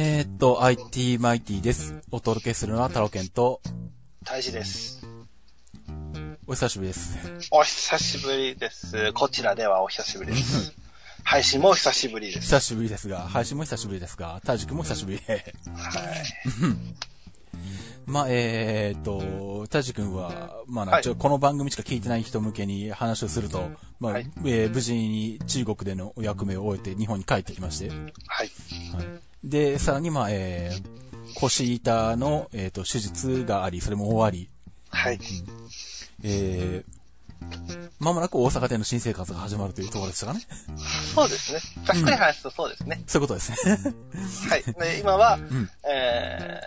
えー、っと、IT マイティです。お届けするのはタロケンと、大事です。お久しぶりです。お久しぶりです。こちらではお久しぶりです。配信もお久しぶりです。久しぶりですが、配信も久しぶりですが、大樹くんも久しぶりで。はい。まあ、えー、っと、大樹くんは、まあな、はいちょこの番組しか聞いてない人向けに話をすると、まあ、はいえー無事に中国でのお役目を終えて日本に帰ってきまして、はい。はい、で、さらにまあ、えー、腰痛の、えー、と手術があり、それも終わり、はい。えー、まもなく大阪での新生活が始まるというところでしたかね。そうですね。ざっくり話すとそうですね。そういうことですね。はい。で、今は、んえ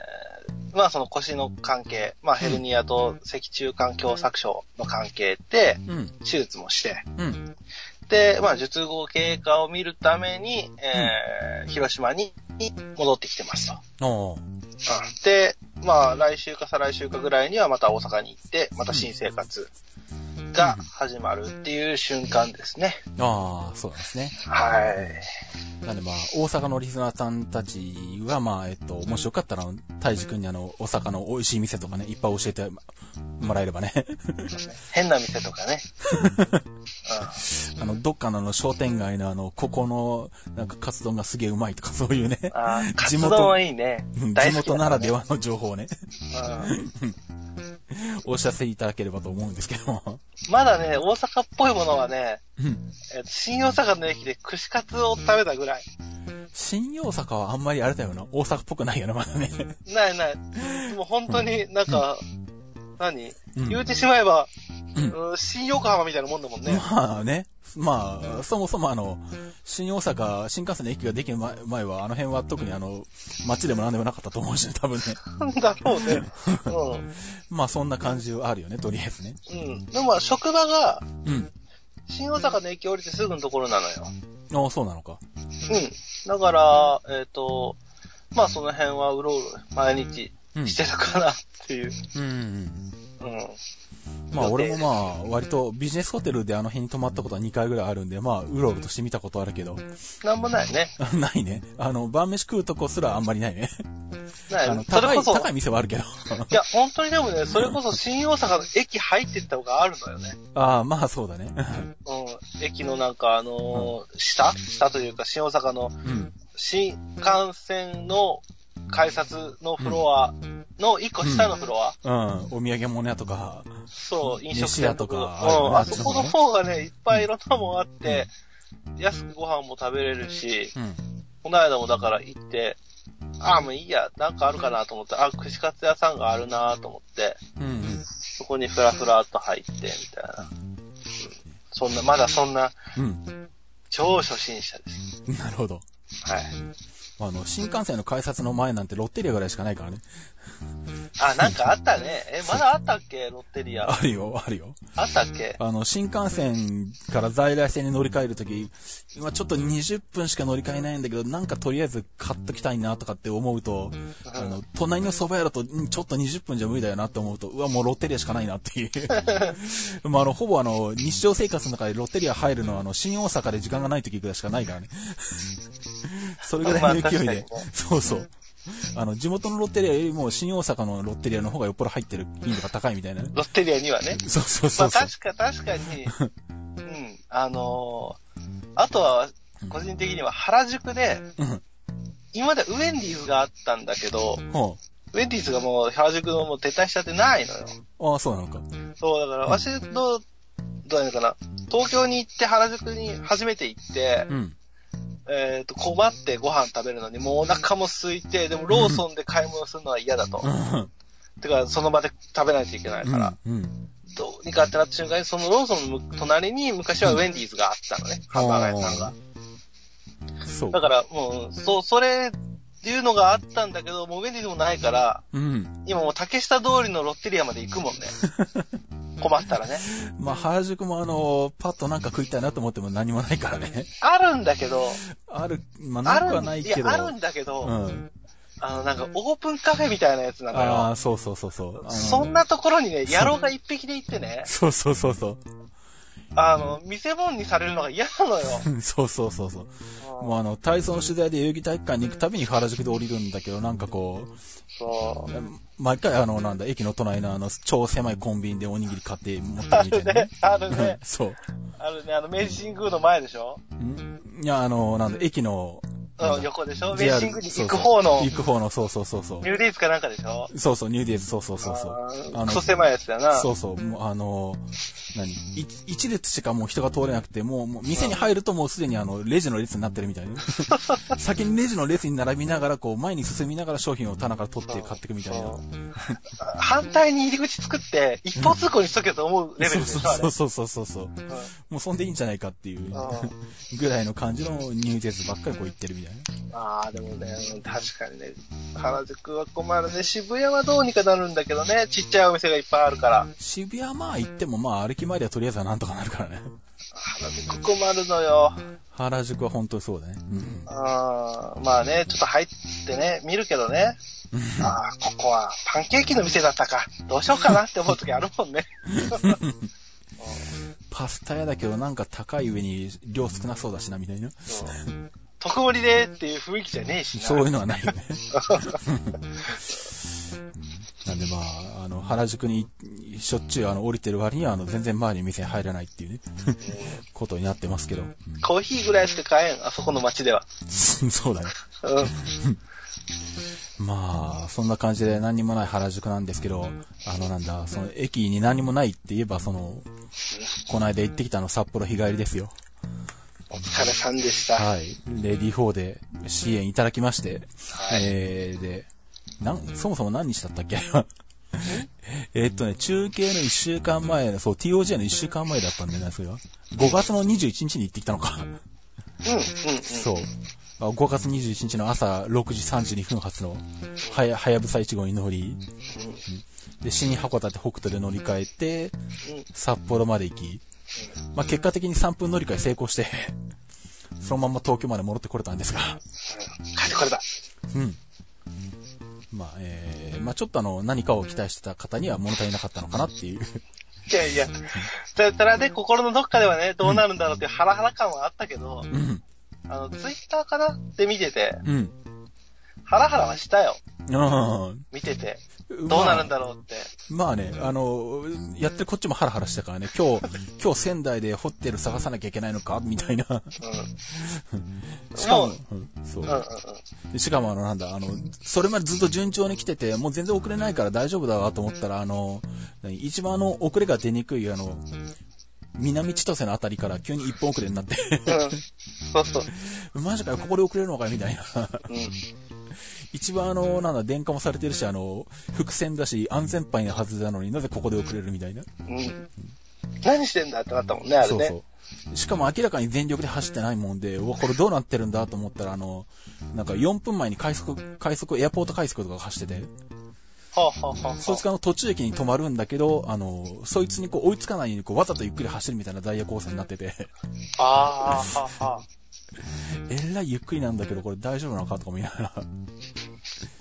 ー、まあその腰の関係、まあヘルニアと脊柱管狭窄症の関係で、うん、手術もして、うん、で、まあ術後経過を見るために、えー、広島に戻ってきてますと。で、まあ、来週か再来週かぐらいにはまた大阪に行って、また新生活が始まるっていう瞬間ですね。ああ、そうなんですね。はい。なんでまあ、大阪のリスナーさんたちは、まあ、えっと、もしよかったら、大治君にあの、大阪の美味しい店とかね、いっぱい教えてもらえればね。変な店とかね。あの、どっかのあの、商店街のあの、ここの、なんか、カツ丼がすげえうまいとか、そういうね。あーカ地元ツ丼はいいね地元ならではの情報をね、うん お知らせいただければと思うんですけども。まだね、大阪っぽいものはね、うんえっと新大阪の駅で串カツを食べたぐらい。新大阪はあんまりあれだよな。大阪っぽくないよな、まだね。ないない。もう本当になんか、何？うん言うてしまえば、うんうん新横浜みたいなもんだもんね。まあね。まあ、そもそもあの、新大阪、新幹線の駅ができる前前は、あの辺は特にあの、街でも何でもなかったと思うしね、多分ね。なんだろうね。まあそんな感じはあるよね、とりあえずね。うん。うん。でもまあ職場が、うん。新大阪の駅降りてすぐのところなのよ。ああ、そうなのか。うん。だから、えっ、と、まあその辺はうろうろ毎日うん。してたかなっていう。うんうん。うん。まあ俺もまあ、割とビジネスホテルであの辺に泊まったことは2回ぐらいあるんで、まあ、うろうろとしてみたことあるけど、なんもないね。ないね。あの、晩飯食うとこすらあんまりないね。ない。あの、高い、高い店はあるけど。いや、本当にでもね、それこそ新大阪の駅入ってった方があるのよね。ああ、まあそうだね。うん。駅のなんかあのー下？下というか新大阪のうん。新幹線の改札のフロアの一個下のフロア。うん。お土産物屋とか、そう、飲食飯屋と店とか。かあるよねうん。あそこの方がね、いっぱいいろんなもんあって、安くご飯も食べれるし、うん。この間もだから行って、ああ、もういいや、なんかあるかなと思って、あ、串カツ屋さんがあるなと思って、うんそこにふらふらっと入って、みたいな。うんそんな、まだそんな、うん。うん。超初心者です。なるほど。はい。あの、新幹線の改札の前なんてロッテリアぐらいしかないからね。あ、なんかあったね。え、まだあったっけ？ロッテリア。あるよ、あるよ。あったっけ？あの、新幹線から在来線に乗り換えるとき、今ちょっと20分しか乗り換えないんだけど、なんかとりあえず買っときたいなとかって思うと、あの、隣の蕎麦屋だと、んちょっと20分じゃ無理だよなって思うと、うわ、もうロッテリアしかないなっていう。まあ、あの、ほぼあの、日常生活の中でロッテリア入るのは、あの、新大阪で時間がないときぐらいしかないからね。それぐらいの勢いまあね、そうそう。あの、地元のロッテリアよりも新大阪のロッテリアの方がよっぽど入ってる頻度が高いみたいなね。ロッテリアにはね。そうそうまそうそう。あ確か、確かに、うん、あのーあとは、個人的には原宿で、うん。今までウェンディーズがあったんだけど、ほウェンディーズがもう原宿のもう撤退しちゃってないのよ。う。ああ、そうなのか。そう、だから、わしの、どうやのかな、東京に行って原宿に初めて行って、うん。えっ、と、困ってご飯食べるのに、もうお腹も空いて、でもローソンで買い物するのは嫌だと。うん。てか、その場で食べないといけないから、うん。どうにかってなった瞬間に、そのローソンのむ隣に昔はウェンディーズがあったのね、ハンバーガー屋さんが。そう。だから、もう、そう、それ、っていうのがあったんだけど、もうウェンディーズもないから、うん。今もう竹下通りのロッテリアまで行くもんね。困ったらね。まあ、原宿もあの、パッとなんか食いたいなと思っても何もないからね。あるんだけど、ある、まあ、あなくはるないけど。いや、あるんだけど、うん。あの、なんか、オープンカフェみたいなやつなのあよ。あ、そうそうそうそう。そんなところにね、野郎が一匹で行ってね、そうそうそうそう。あの、見せ物にされるのが嫌なのよ。そうそうそうそう。もうあの、体操の取材で代々木体育館に行くたびに原宿で降りるんだけど、なんかこう、そう。毎回あの、なんだ、駅の隣のあの、超狭いコンビニでおにぎり買って持ってみたいなるね。。あるね。そう。あるね。あの、明治神宮の前でしょ？ん？いや、あの、なんだ、駅の、うん、横でしょ？明治 JR 神宮に行く方の行く方の、そうそうそうそうニ。ューデイズかなんかでしょ？そうそう、ニューディーズ、そうそうそうそう。あークソ狭いやつだよな。そうそう、もうあの、何？い一列しかもう人が通れなくて、もう、もう店に入るともうすでにあの、レジの列になってるみたいな。先にレジの列に並びながら、こう、前に進みながら商品を棚から取って買っていくみたいな。反対に入り口作って、一方通行にしとけと思うレベルで。そうそうそうそうそう。もうそんでいいんじゃないかっていうぐらいの感じのニュージェズばっかりこう言ってるみたいな。ああ、でもね、確かにね、原宿は困るね。渋谷はどうにかなるんだけどね、ちっちゃいお店がいっぱいあるから。渋谷まあ行ってもまあ歩き回りはとりあえずはなんとかなるからね。原宿困るのよ。原宿は本当にそうだね。うん。あーまあね、ちょっと入ってね、見るけどね。ああ、ここはパンケーキの店だったか。どうしようかなって思う時あるもんね。パスタ屋だけどなんか高い上に量少なそうだしなみたいな。特盛りでっていう雰囲気じゃねえしな。そういうのはないよね。なんでまあ、あの、原宿にしょっちゅうあの降りてる割にはあの全然周りに店に入らないっていうね、ことになってますけど。コーヒーぐらいしか買えん、あそこの街では。そうだね。うん。まあ、そんな感じで何にもない原宿なんですけど、あのなんだ、その駅に何もないって言えば、その、この間行ってきたあの札幌日帰りですよ。お疲れさんでした。はい。レディー4で支援いただきまして、はいえー、で、なん、そもそも何日だったっけ？えーっとね、中継の1週間前、そう、TOJ の1週間前だったんだよね、それは。5月の21日に行ってきたのか。うん、うん、うん。そう。あ5月21日の朝6時32分発の、はや、はやぶさ1号に乗り、で、新函館北斗で乗り換えて、札幌まで行き、まあ、結果的に3分乗り換え成功して、そのまま東京まで戻ってこれたんですが、帰ってこれだ。うん。まあ、えー、まあちょっとあの、何かを期待してた方には物足りなかったのかなっていう。いやいや、たらね、心のどっかではね、どうなるんだろうっていうハラハラ感はあったけど、うん。あの、ツイッターかなって見てて、うん。ハラハラはしたよ。あ見てて。ーどうなるんだろうって。まあね、あの、やってるこっちもハラハラしたからね、今日、今日仙台でホテル探さなきゃいけないのか？みたいな。うん。しかもそう。しかもあの、なんだ、あの、それまでずっと順調に来てて、もう全然遅れないから大丈夫だわと思ったら、あの、何一番あの、遅れが出にくい、あの、南千歳のあたりから急に一本遅れになって、うん。そうそう。マジかよ、ここで遅れるのかよ、みたいな。うん。一番あの、なんだ、電化もされてるし、あの、伏線だし、安全牌のはずなのになぜここで遅れるみたいな。うん。何してんだってなったもんね、あれね。そうそう。しかも明らかに全力で走ってないもんで、うわ、これどうなってるんだと思ったら、あの、なんか4分前に快速、快速、エアポート快速とかが走ってて、はあ、はあはあ、そいつが途中駅に止まるんだけど、あの、そいつにこう追いつかないようにこうわざとゆっくり走るみたいなダイヤ構成になってて、ああ、はあ、はあ。えらいゆっくりなんだけど、これ大丈夫なのかとかも言いながら、ま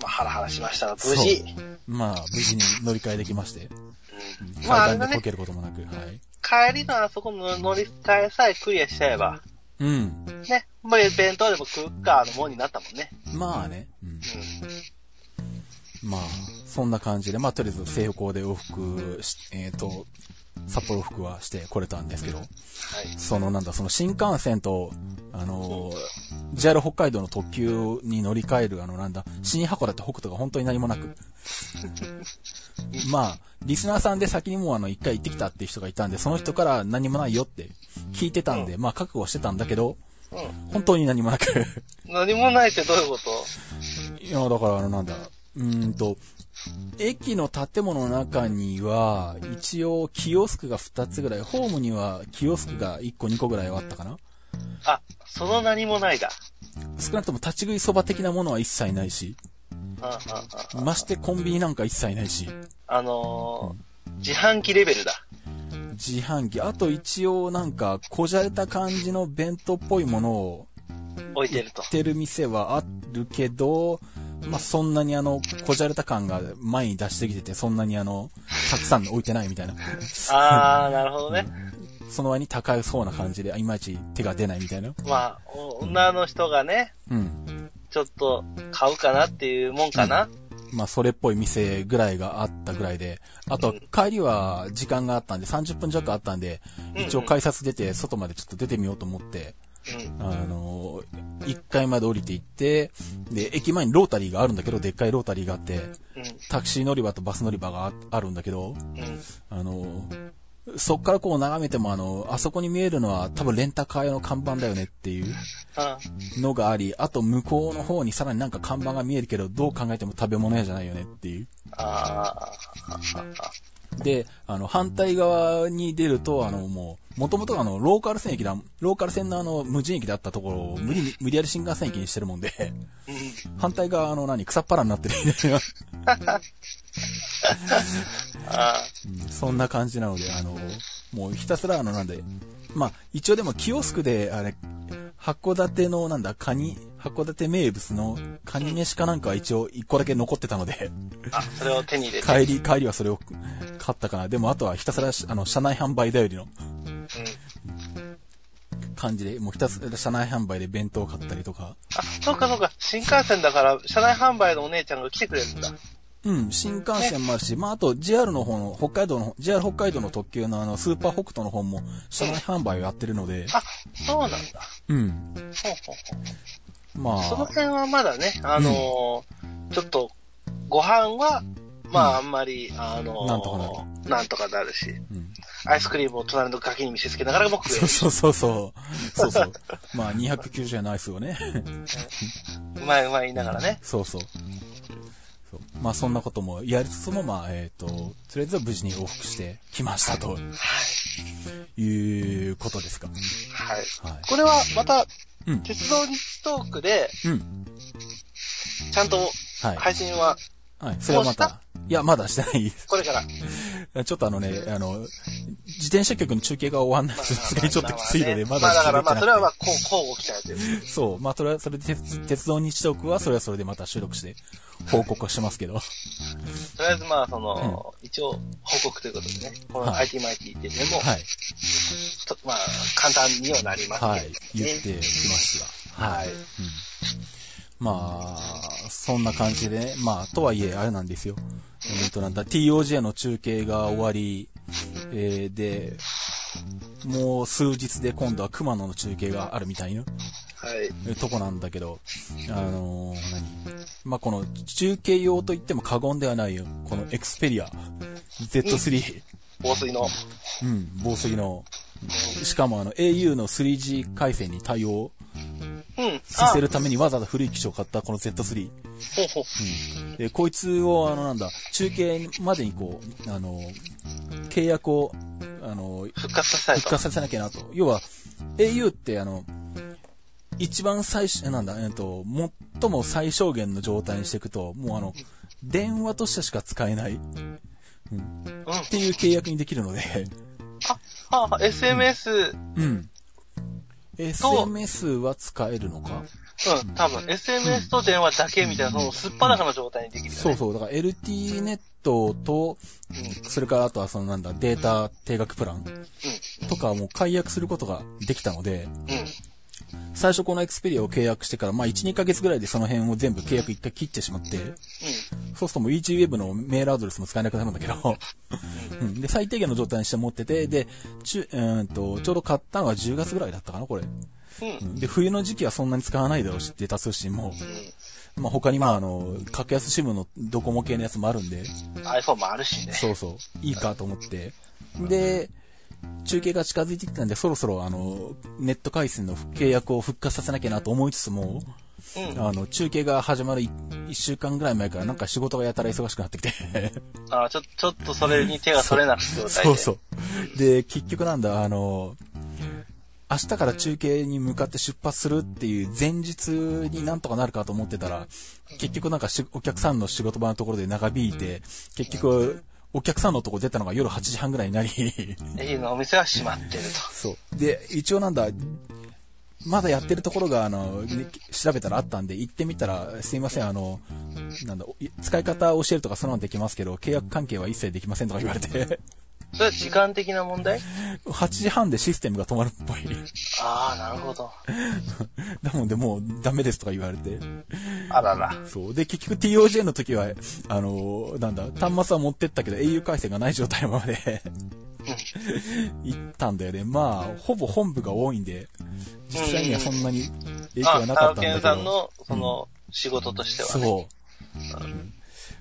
あ、ハラハラしましたが、無事。まあ、無事に乗り換えできまして、うんまあ、あれだね。けることもなく、はい。帰りのあそこの乗り換えさえクリアしちゃえば、うん。ね。まあ、弁当でも食うかのもんになったもんね。まあね、うん。うん。まあ、そんな感じで、まあ、とりあえず西横で往復し、えっ、と、札幌往復はしてこれたんですけど、はい。そのなんだ、その新幹線と、あの、JR 北海道の特急に乗り換える、あのなんだ、新函館北斗が本当に何もなく。まあ、リスナーさんで先にもうあの、一回行ってきたっていう人がいたんで、その人から何もないよって聞いてたんで、まあ、覚悟してたんだけど、うん。本当に何もなく。何もないってどういうこと？いや、だからあの、なんだ、うーんと、駅の建物の中には、一応、キオスクが2つぐらい、ホームにはキオスクが1個2個ぐらいはあったかな？あ、その何もないだ。少なくとも立ち食いそば的なものは一切ないし、うんうんうんうんましてコンビニなんか一切ないし、あのー、自販機レベルだ。自販機、あと一応なんか、こじゃれた感じの弁当っぽいものを置いてると売っ。てる店はあるけど、まあ、そんなにあの、こじゃれた感が前に出してきてて、そんなにあの、たくさん置いてないみたいな。あー、なるほどね。その割に高そうな感じで、いまいち手が出ないみたいな。まあ、女の人がね、うん。ちょっと買うかなっていうもんかな。まあ、それっぽい店ぐらいがあったぐらいで、あと、帰りは時間があったんで、30分弱あったんで、一応改札出て、外までちょっと出てみようと思って、うん。あのー、1階まで降りて行って、で、駅前にロータリーがあるんだけど、でっかいロータリーがあって、うん。タクシー乗り場とバス乗り場がああるんだけど、うん。あのー、そっからこう眺めてもあの、あそこに見えるのは多分レンタカー用の看板だよねっていうあのがあり、あと向こうの方にさらになんか看板が見えるけど、どう考えても食べ物屋じゃないよねっていう。あで、あの、反対側に出ると、あの、もう、もともとあの、ローカル線駅だ、ローカル線のあの、無人駅だったところを無理に、無理やり新幹線駅にしてるもんで、反対側の、何、草っ腹になってる。みたいな、そんな感じなので、あの、もうひたすらあの、なんで、まあ、一応でもキオスクで、あれ、函館のなんだ、カニ、函館名物のカニ飯かなんかは一応一個だけ残ってたので、あ、それを手に入れて。帰り、帰りはそれを買ったかな。でもあとはひたすら、あの、車内販売頼りのうん。感じで、もうひたすら車内販売で弁当買ったりとか、あ、そうかそうか。新幹線だから、車内販売のお姉ちゃんが来てくれるんだ。うん、新幹線もあるし、まあ、あと JR の方の、北海道の、JR 北海道の特急のあの、スーパー北斗の方も、車内販売をやってるので、あ、そうなんだ。うん。ほうほうほうまあ、その辺はまだね、あのーちょっと、ご飯は、まあ、あんまり、あのーなんとかなるなんとかなるし、うん。アイスクリームを隣のガキに見せつけながらも食える。そうそうそう。そうそう。まあ、290円のアイスをね。うまいうまい言いながらね。そうそう。そうまあ、そんなこともやりつつも、まあ、えっ、と、とりあえずは無事に往復してきましたとはい。いうことですか。はい。はい。これは、また、うん。鉄道日トークで、うん。ちゃんとはい。配信は、はい。それはまた、いや、まだしてないです。これから。ちょっとあのね、あの、自転車局の中継が終わんないと、さすがにちょっときついので、まだまあだから、まあ、それはまあ、あ、こう、交互期待という。そう、まあ、それは、それで鉄、鉄道日トークは、それはそれでまた収録して、報告はしますけど。とりあえずまあ、その、一応、報告ということでね、このはい IT マイティっていうのも、はい。とまあ、簡単にはなりますはい。言ってきますが。はい。うん。まあ、そんな感じでね、まあ、とはいえ、あれなんですよ。えっと、なんだ、TOJ の中継が終わり、えー、で、もう数日で今度は熊野の中継があるみたいな。はい。えとこなんだけど、あのー何？まあ、この中継用と言っても過言ではないよ。このエクスペリア Z3、防水の。うん、防水の、しかもあの au の 3G 回線に対応うん。させるためにわざわざ古い機種を買ったこの Z3。ほうほう。で、こいつをあのなんだ、中継までにこう、あの、契約を、あの、復活させ。復活させなきゃなと。要は、au ってあの、一番最初、なんだ、えっと、最も最小限の状態にしていくと、もうあの、電話としてしか使えない、うん、うん。っていう契約にできるので、あ、あ、SMS、うん。SMS は使えるのかうん、多分、SMS と電話だけみたいな、その、すっぱだかの状態にできるよね。そうそう。だから LT ネットと、それからあとはそのなんだ、データ定額プランとかも解約することができたので、うん。うん。最初このエクスペリアを契約してから、まあ1、2ヶ月ぐらいでその辺を全部契約一回切ってしまって、そうするともう EasyWeb のメールアドレスも使えなくなるんだけど、うん、で、最低限の状態にして持ってて、で、ちゅ、うーんと、ちょうど買ったのが10月ぐらいだったかな、これ。うん。うん。うんで、冬の時期はそんなに使わないだろうし、データ通信も。まあ他にまああの、格安シムのドコモ系のやつもあるんで、iPhone もあるしね。そうそう、いいかと思って。で、中継が近づいてきたんで、そろそろあの、ネット回線の契約を復活させなきゃなと思いつつも、うん。あの、中継が始まる一一週間ぐらい前からなんか仕事がやたら忙しくなってきて。あちょ、ちょっとそれに手が取れなくて。そうそう。で、結局なんだ、あの、明日から中継に向かって出発するっていう前日になんとかなるかと思ってたら、結局なんかしお客さんの仕事場のところで長引いて、結局、お客さんのとこ出たのが夜8時半ぐらいになり、駅のお店は閉まってるそう。で、一応なんだ、まだやってるところが、あの、ね調べたらあったんで、行ってみたら、すいません、あの、なんだ、お使い方を教えるとかそんなのできますけど、契約関係は一切できませんとか言われて、それは時間的な問題？8時半でシステムが止まるっぽい。ああ、なるほど。なのでもうダメですとか言われて。あらら。そう。で、結局 TOJ の時は、あのーなんだ、端末は持ってったけど au 回線がない状態のままで行ったんだよね。まあ、ほぼ本部が多いんで、実際にはそんなに影響あは、なかったんだけど。ケンさんの、その、仕事としてはね。そう。うん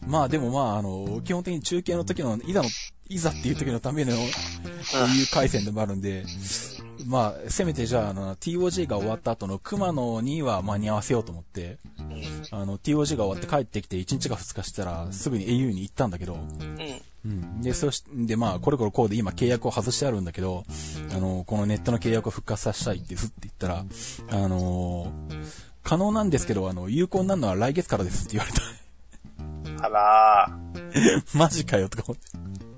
まあでもまあ、あの、基本的に中継の時の、いざの、いざっていう時のための au 回線でもあるんで、まあ、せめてじゃあ、あの、TOG が終わった後の熊野には間に合わせようと思って、あの、TOG が終わって帰ってきて1日か2日したら、すぐに au に行ったんだけど、うん。うん。で、そし、で、まあ、これこれこうで今契約を外してあるんだけど、あの、このネットの契約を復活させたいって、ふって言ったら、あの可能なんですけど、あの、有効になるのは来月からですって言われた。あら マジかよとか思って。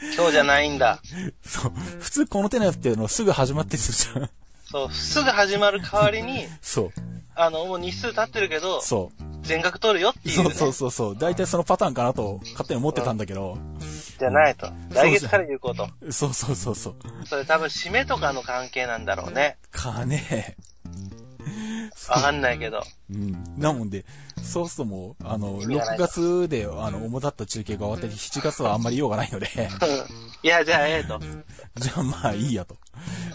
ー、今日じゃないんだ。そう。普通この手のやつっていうのすぐ始まってるじゃん。そう、すぐ始まる代わりに、そう。あの、もう日数経ってるけど、そう。全額取るよっていう、ね。そうそうそうそう。大体そのパターンかなと勝手に思ってたんだけど。じゃないと。来月から有効と。そうそうそうそう。それ多分締めとかの関係なんだろうね。かねわかんないけど。うん。なもんで、そうするともう、あの、6意味がないと月で、あの、主だった中継が終わって、7月はあんまり用がないので、いや、じゃあええと。じゃあまあいいやと。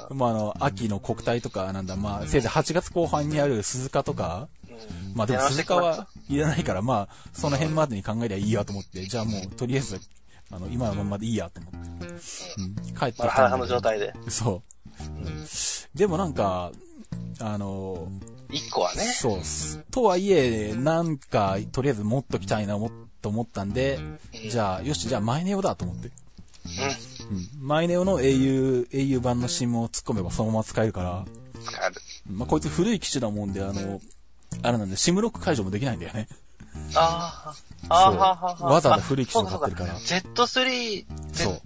まああの、秋の国体とか、なんだ、まあ、せいぜい8月後半にある鈴鹿とか、うんまあでも鈴鹿はいらないから、まあ、その辺までに考えりゃいいやと思って、じゃあもう、とりあえず、あの、今のままでいいやと思って。うん。帰ってきた裸んだけどの状態で。そう。でもなんか、あの、一個はね。そうっす。とはいえ、なんか、とりあえず持っときたいな、もと思ったんで、じゃあ、よし、じゃあ、マイネオだと思って。ううん。マイネオの au、au 版の SIM を突っ込めばそのまま使えるから、ん。使える。まあ、こいつ古い機種だもんで、あの、あれなんで、SIM ロック解除もできないんだよね。ああ。ああ。わざわざ古い機種を買ってるからあそうかそうか Z3、そう。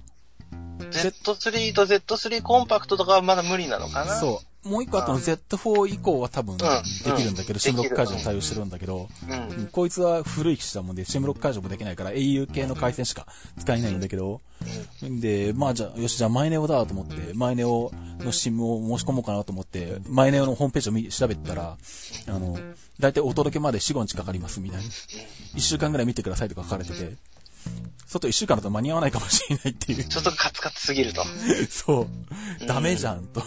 Z3 と Z3 コンパクトとかはまだ無理なのかなそう。もう一個後の Z4 以降は多分できるんだけど、うん SIM ロック解除に対応してるんだけど、こいつは古い機種だもんで、SIM ロック解除もできないから、au 系の回線しか使えないんだけど、で、まあじゃあ、よし、じゃあマイネオだと思って、マイネオの SIM を申し込もうかなと思って、マイネオのホームページを見調べてたら、あの、だいたいお届けまで4、5日かかりますみたいな。1週間ぐらい見てくださいとか書かれてて、外1週間だと間に合わないかもしれないっていう。ちょっとカツカツすぎると。そう。ダメじゃんと。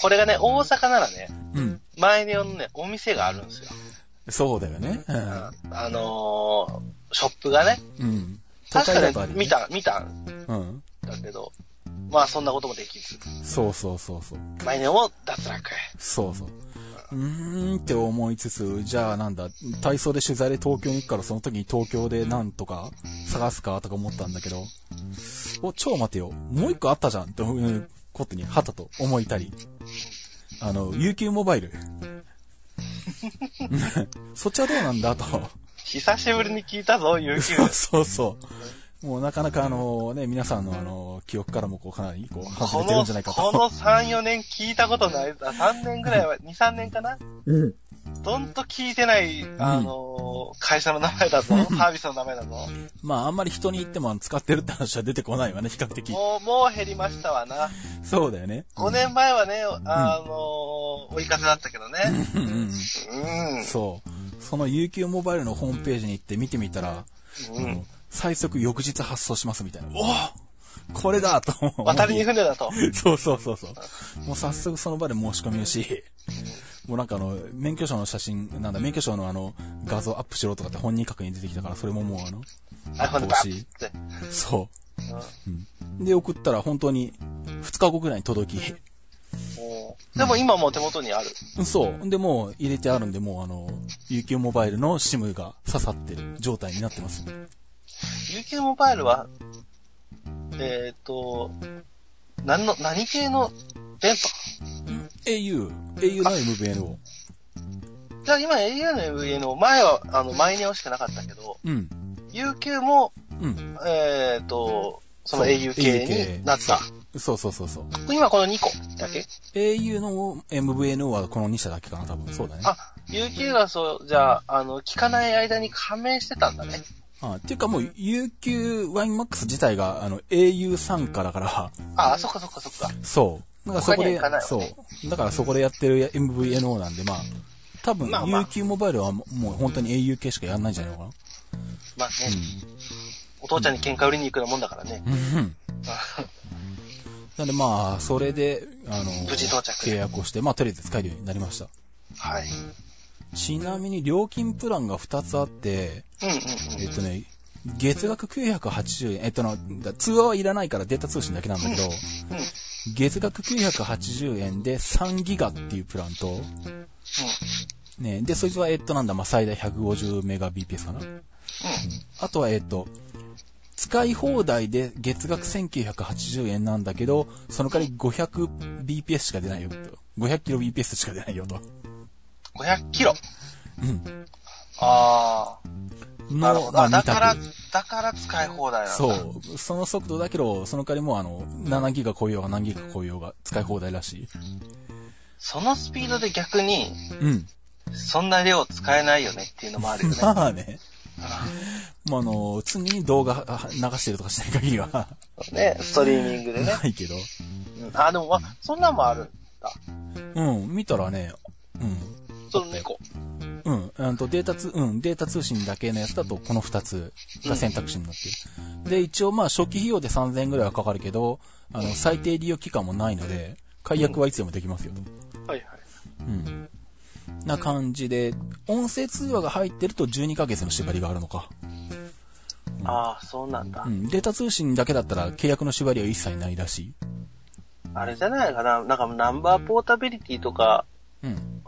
これがね、大阪ならね、うん。前ネオのね、お店があるんですよ。そうだよね。あのー、ショップがね。うん。うん。確かね都会だとある、よ見。た、見たんうん。だけど、まあそんなこともできず。そうそうそうそう。前ネオも脱落。そうそう。うーんって思いつつ、じゃあなんだ、体操で取材で東京に行くからその時に東京でなんとか探すかとか思ったんだけど、お、超待てよ。もう一個あったじゃんってことに、はたと思いたり。あの、UQ モバイル。そっちはどうなんだと。久しぶりに聞いたぞ、有給。そうそう。もうなかなかあのね、皆さんのあの、記憶からもこうかなりこう外れてるこの、んじゃないかことの3、4年聞いたことない。あ、3年ぐらいは、2、3年かな？うん。どんと聞いてない、あのー会社の名前だぞ。サービスの名前だぞ。まああんまり人に言っても使ってるって話は出てこないわね、比較的。もう、もう減りましたわな。そうだよね。5年前はね、あのー追い風だったけどね。うん。そう。その UQ モバイルのホームページに行って見てみたら、うん最速翌日発送しますみたいな。おおこれだと思う。渡りに船だと。そうそうそうそう。もう早速その場で申し込みをし、もうなんかあの、免許証の写真、なんだ、免許証のあの、画像アップしろとかって本人確認出てきたから、それももうあの、iPhone でバッて。そう。うんうん。で、送ったら本当に2日後ぐらいに届き、でも今もう手元にある。そう。で、もう入れてあるんで、もうあの、UQ モバイルの SIM が刺さってる状態になってます。UQ モバイルは、えっ、と、何の、何系の電波？au、au の MVNO。じゃあ今 au の MVNO、前は、あの、マイネオしかなかったけど、うん。UQ も、うん。えっ、と、その au 系になった。そうそうそうそう。今この2個だけ？au の MVNO はこの2社だけかな、多分。そうだね。あ、UQ がそう、じゃあ、あの、聞かない間に加盟してたんだね。あっていうかもう UQ ワインマックス自体があの au 参加だから、ああ、そっかそっかそっか。そう。だからそこで、他には行かないわそねう。だからそこでやってる MVNO なんで、まあ、多分まあまあ UQ モバイルはもう本当に au 系しかやんないんじゃないのかまあね、お父ちゃんに喧嘩売りに行くようなもんだからね。な。うん。なんでまあ、それで、あの、無事到着契約をして、まあとりあえず使えるようになりました。はい。ちなみに料金プランが2つあって、えっとね、月額980円、えっとな、だ通話はいらないからデータ通信だけなんだけど。月額980円で3ギガっていうプランと、ね、で、そいつは、えっと、なんだ、まあ、最大150メガ BPS かな。あとは、えっと、使い放題で月額1980円なんだけど、その代わり 500bps しか出ないよと。500kbps しか出ないよと。うん。500キロ。うん。ああ。のなるほど。まあ、あだからだから使い放題なんだ。そう。その速度だけど、その代わりもうあの、7ギガ超えようが何ギガ超えようが使い放題らしい。そのスピードで逆に、うん。そんな量使えないよねっていうのもあるよね。まあね。まあ、あの、常に動画あ流してるとかしない限りはね、ストリーミングでね。ないけど。うんあ、でもまあ、そんなんもあるんだ。うん、見たらね、うん。その2個。うん。うんと、データ通、うん、データ通信だけのやつだと、この二つが選択肢になってる。で、一応まあ、初期費用で3000円ぐらいはかかるけど、あの、最低利用期間もないので、解約はいつでもできますよと。はいはい。うん。な感じで、音声通話が入ってると12ヶ月の縛りがあるのか。ああ、そうなんだう。ん。データ通信だけだったら契約の縛りは一切ないらしい。あれじゃないかな？なんかナンバーポータビリティとかうん。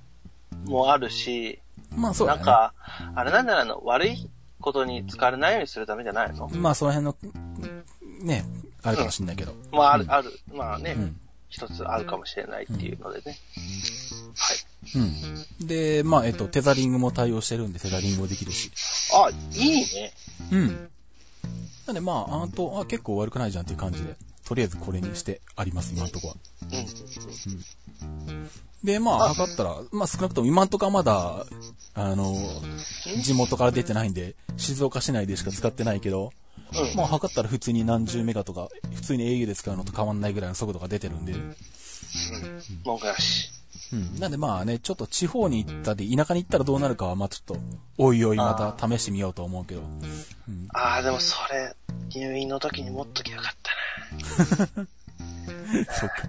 もあるし、まあそうだね。なんか、あれなんじゃないの悪いことに使われないようにするためじゃないの？まあその辺の、ね、あるかもしんないけど。まあ、ある、うんある。まあね、うん。一つあるかもしれないっていうのでね。はい。うん。で、まあ、えっと、テザリングも対応してるんで、テザリングもできるし。あ、いいね。うん。なんで、まあ、あと、あ、結構悪くないじゃんっていう感じで、とりあえずこれにしてあります、今のとこは。うん。で、まあ、測ったら、まあ、少なくとも今んとこはまだ、あの、地元から出てないんで、静岡市内でしか使ってないけど、うん。まあ、測ったら普通に何十メガとか、普通に au で使うのと変わんないぐらいの速度が出てるんで、文句なし。うん。なんでまあね、ちょっと地方に行ったり、田舎に行ったらどうなるかは、まあちょっと、おいおいまた試してみようと思うけど。うん。ああ、でもそれ、入院の時に持っときゃよかった そっか。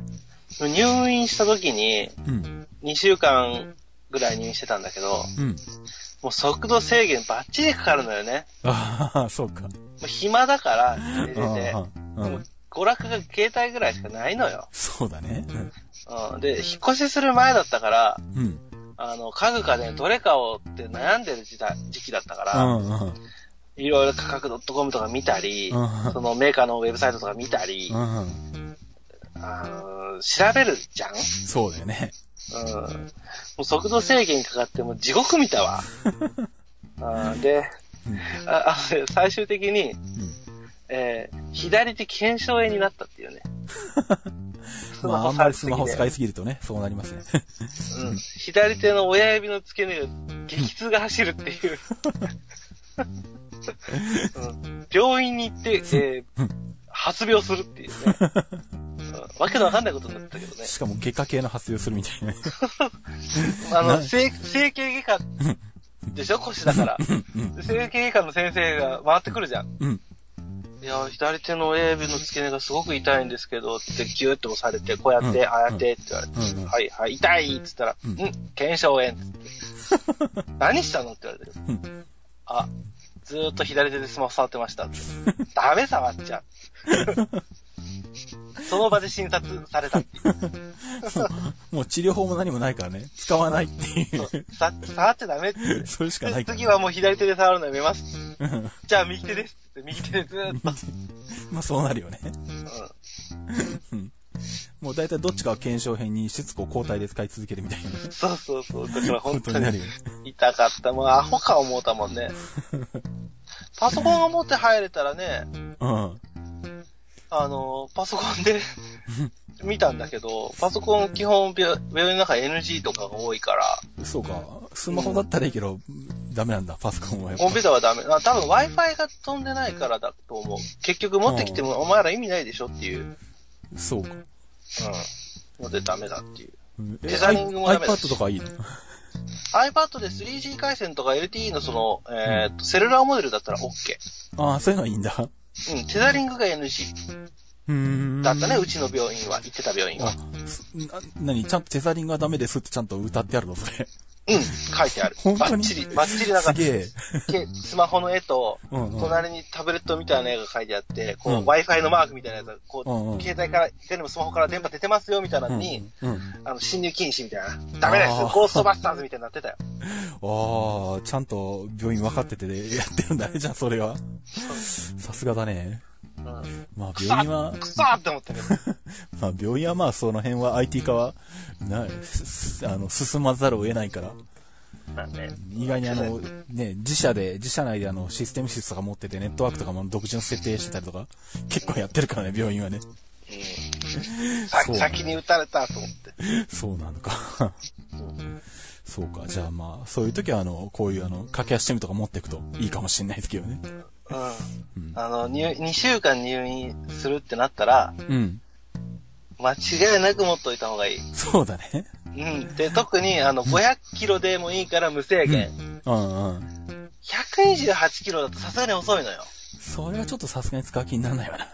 な。入院した時に、うん。2週間ぐらい入院してたんだけど、うん。もう速度制限バッチリかかるのよね。ああ、そうか。暇だから、家出てて。娯楽が携帯ぐらいしかないのよ。そうだね。うん。で、引っ越しする前だったから、うん。あの、家具家電どれかをって悩んでる時代、時期だったかうら、んうん。いろいろ価格 .com とか見たり、うんそのメーカーのウェブサイトとか見たり、うん。調べるじゃん？そうだよね。うん。もう速度制限かかってもう地獄見たわ。うんで、うん。ああ最終的に、うん。えー左手腱鞘炎になったっていうね。スまあ、あんまりスマホ使いすぎるとね、そうなりますね。うん。左手の親指の付け根が激痛が走るっていう。うん、病院に行って、えー発病するっていうね。うんわけのわかんないことになったけどね。しかも外科系の発用するみたいなね。あの、な整整形外科でしょ？腰だから。うん。整形外科の先生が回ってくるじゃん。うん。いや、左手の親指の付け根がすごく痛いんですけど、ってギューッと押されて、こうやって、うんああやってって言われて、はいはい、痛いっつったら、ううんん、腱鞘炎って。何したのって言われて、うんあ、ずーっと左手でスマホ触ってましたって。ダメ触っちゃう。その場で診察されたっていう。もう治療法も何もないからね、使わないっていう。さ触っちゃダメって。それしかなでいから。次はもう左手で触るのやめます。うんじゃあ右手ですって右手でずーっと。まあそうなるよね。うんもう大体どっちかは検証編にしつこ交代で使い続けるみたいな。そうそうそう。だから本当に。痛かった。もうアホか思うたもんね。パソコンが持って入れたらね、うん。あの、パソコンで見たんだけど、パソコン基本病病院の中 NG とかが多いから、そうか。スマホだったらいいけど、ダメなんだ、パソコンはやっぱコンピューターはダメ。あ多分 Wi-Fi が飛んでないからだと思う。結局持ってきてもお前ら意味ないでしょっていう、そうか。うん。のでダメだっていう。うんテザリングもダメだ iPad とかいいの？iPad で 3G 回線とか LTE のその、えーっと、セルラーモデルだったら OK。ああ、そういうのはいいんだ。うん、テザリングが NG。だったね、うちの病院は、行ってた病院はあ。、すな、なに、ちゃんとテザリングはダメですってちゃんと歌ってあるのそれ。うん、書いてある。本当に？バッチリ、バッチリなんか、すげえ。けスマホの絵と、隣にタブレットみたいな絵が書いてあって、こう、うん Wi-Fi のマークみたいなやつが、こう、携帯から、でもスマホから電波出てますよ、みたいなのに、あの、侵入禁止みたいな。ダメですゴーストバスターズみたいになってたよ。ああ、ちゃんと病院分かっててやってるんだね、じゃあそれは。さすがだね。うん。まあく病院はさ、くさーって思ってね。まあ病院はまあその辺は IT 化は、な、あの、進まざるを得ないから。まあね。意外にあの、ね、自社で、自社内であの、システムシスとか持ってて、ネットワークとかも独自の設定してたりとか、結構やってるからね、病院はね。うん。先に撃たれたと思って。そうなのか。そうか。じゃあまあ、そういう時はあの、こういうあの、駆け足シムとか持っていくといいかもしれないですけどね。うん。あの、入、2週間入院するってなったら、うん。間違いなく持っといた方がいい。そうだね。うん。で、特に、あの、500キロでもいいから無制限。うんうん。128キロだとさすがに遅いのよ。それはちょっとさすがに使う気にならないわな。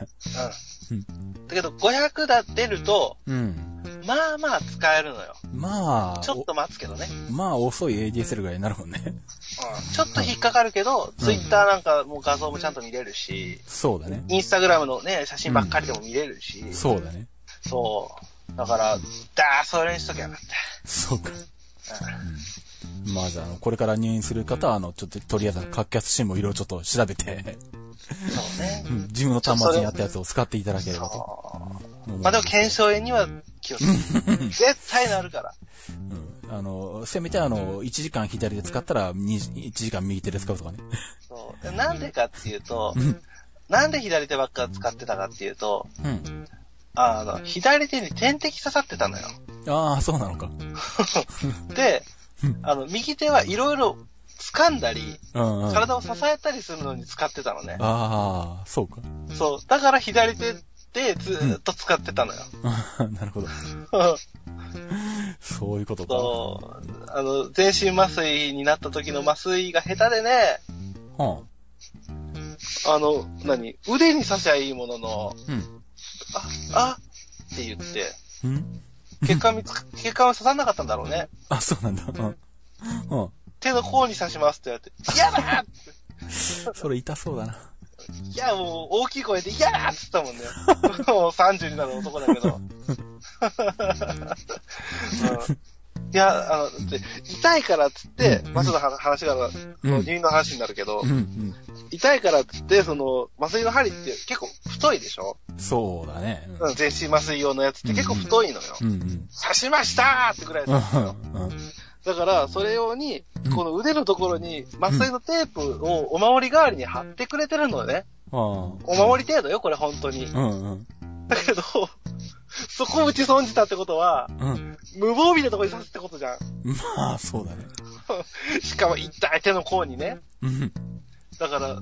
うん。だけど、500だ出ると、うん。まあまあ使えるのよ。まあ、ちょっと待つけどね。まあ遅い ADSL ぐらいになるもんね。ちょっと引っかかるけど、ツイッターなんかもう画像もちゃんと見れるし、そうだね。インスタグラムのね、写真ばっかりでも見れるし、そうだね。そう。だから、だー、それにしときゃよかっそうか。た。うんまずあの、これから入院する方は、あの、ちょっと、とりあえず、格安シムをいろいろちょっと調べて、そうね。うん、自分の端末にあったやつを使っていただければと。まあでも、検証炎には気をつけて。絶対なるから。うん。あの、せめてあの、1時間左で使ったら、1時間右手で使うとかね。そう。でなんでかっていうと、なんで左手ばっか使ってたかっていうと、うん。あの、左手に点滴刺さってたのよ。ああ、そうなのか。で、あの、右手はいろいろ掴んだり、うんうん。あ体を支えたりするのに使ってたのね。あ、そうか。そう。だから左手でずーっと使ってたのよ。なるほど。そういうことか。そう。あの、全身麻酔になった時の麻酔が下手でね、はあの、何？腕に刺しゃいいものの、あ、うん。あ、あって言って、うん？血管見つか、血管は刺さんなかったんだろうね。あ、そうなんだ。うん。うん。手の甲に刺しますって言われて、嫌だそれ痛そうだな。いや、もう大きい声で嫌だって言ったもんね。もう30になる男だけど。うんいや、あの、で痛いからっつって、まあ、ちょっと話話が、うん入院の話になるけどう、ん痛いからっつって、その、麻酔の針って結構太いでしょ？うん。そうだね。うん全身麻酔用のやつって結構太いのよ。うんうん。刺しましたーってぐらいですよ。うんうん。だから、それ用にうん、この腕のところに麻酔のテープをお守り代わりに貼ってくれてるのね。あお守り程度よ、これ本当に。あ。うんうん。だけど、そこを打ち損じたってことは、うん。無防備なとこに刺すってことじゃん。まあ、そうだね。しかも痛い手の甲にね。うん。だから、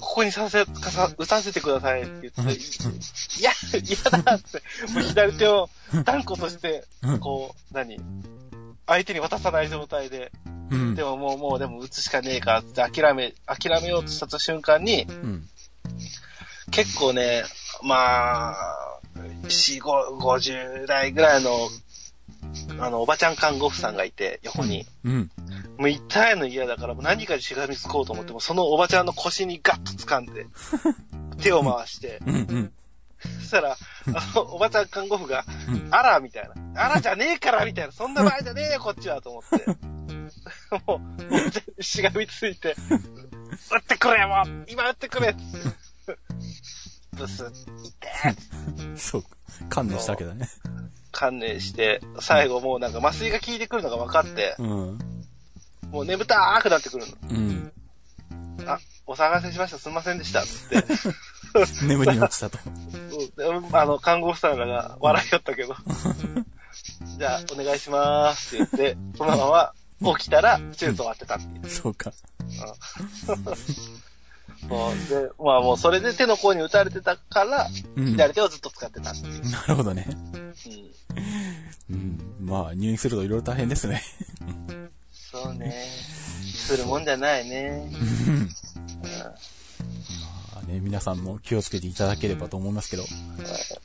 ここにさせ、かさ、打たせてくださいって言って、いや、嫌だって、もう左手を断固としてうん、こう、何？相手に渡さない状態で、うん。でももう、もうでも打つしかねえかって諦め、諦めようとした瞬間に、うん。結構ね、まあ、四五、50代ぐらいの、あの、おばちゃん看護婦さんがいて、横に。うん。もう痛いの嫌だから、もう何かにしがみつこうと思って、もそのおばちゃんの腰にガッと掴んで、手を回して、うん。うん。そしたら、あの、おばちゃん看護婦が、うんあら、みたいな。あらじゃねえから、みたいな。そんな場合じゃねえよ、こっちは、と思って。もう、しがみついて、打ってくれ、もう今打ってくれって。ブス、痛えそうか。観念したわけだね。観念して、最後もうなんか麻酔が効いてくるのが分かって、うん。もう眠たーくなってくるうん。の。あ、お騒がせしました、すみませんでした、つって。眠りに落ちたと。あの、看護婦さんらが笑いよったけど。じゃあ、お願いしますって言って、そのまま起きたら、手術終わってたっていう。そうか。そう で、まあもうそれで手の甲に打たれてたから、うん。な左手をずっと使ってたっていう。るほどね。うん。うん。まあ、入院するといろいろ大変ですね。そうね。するもんじゃないね。まあね、皆さんも気をつけていただければと思いますけど。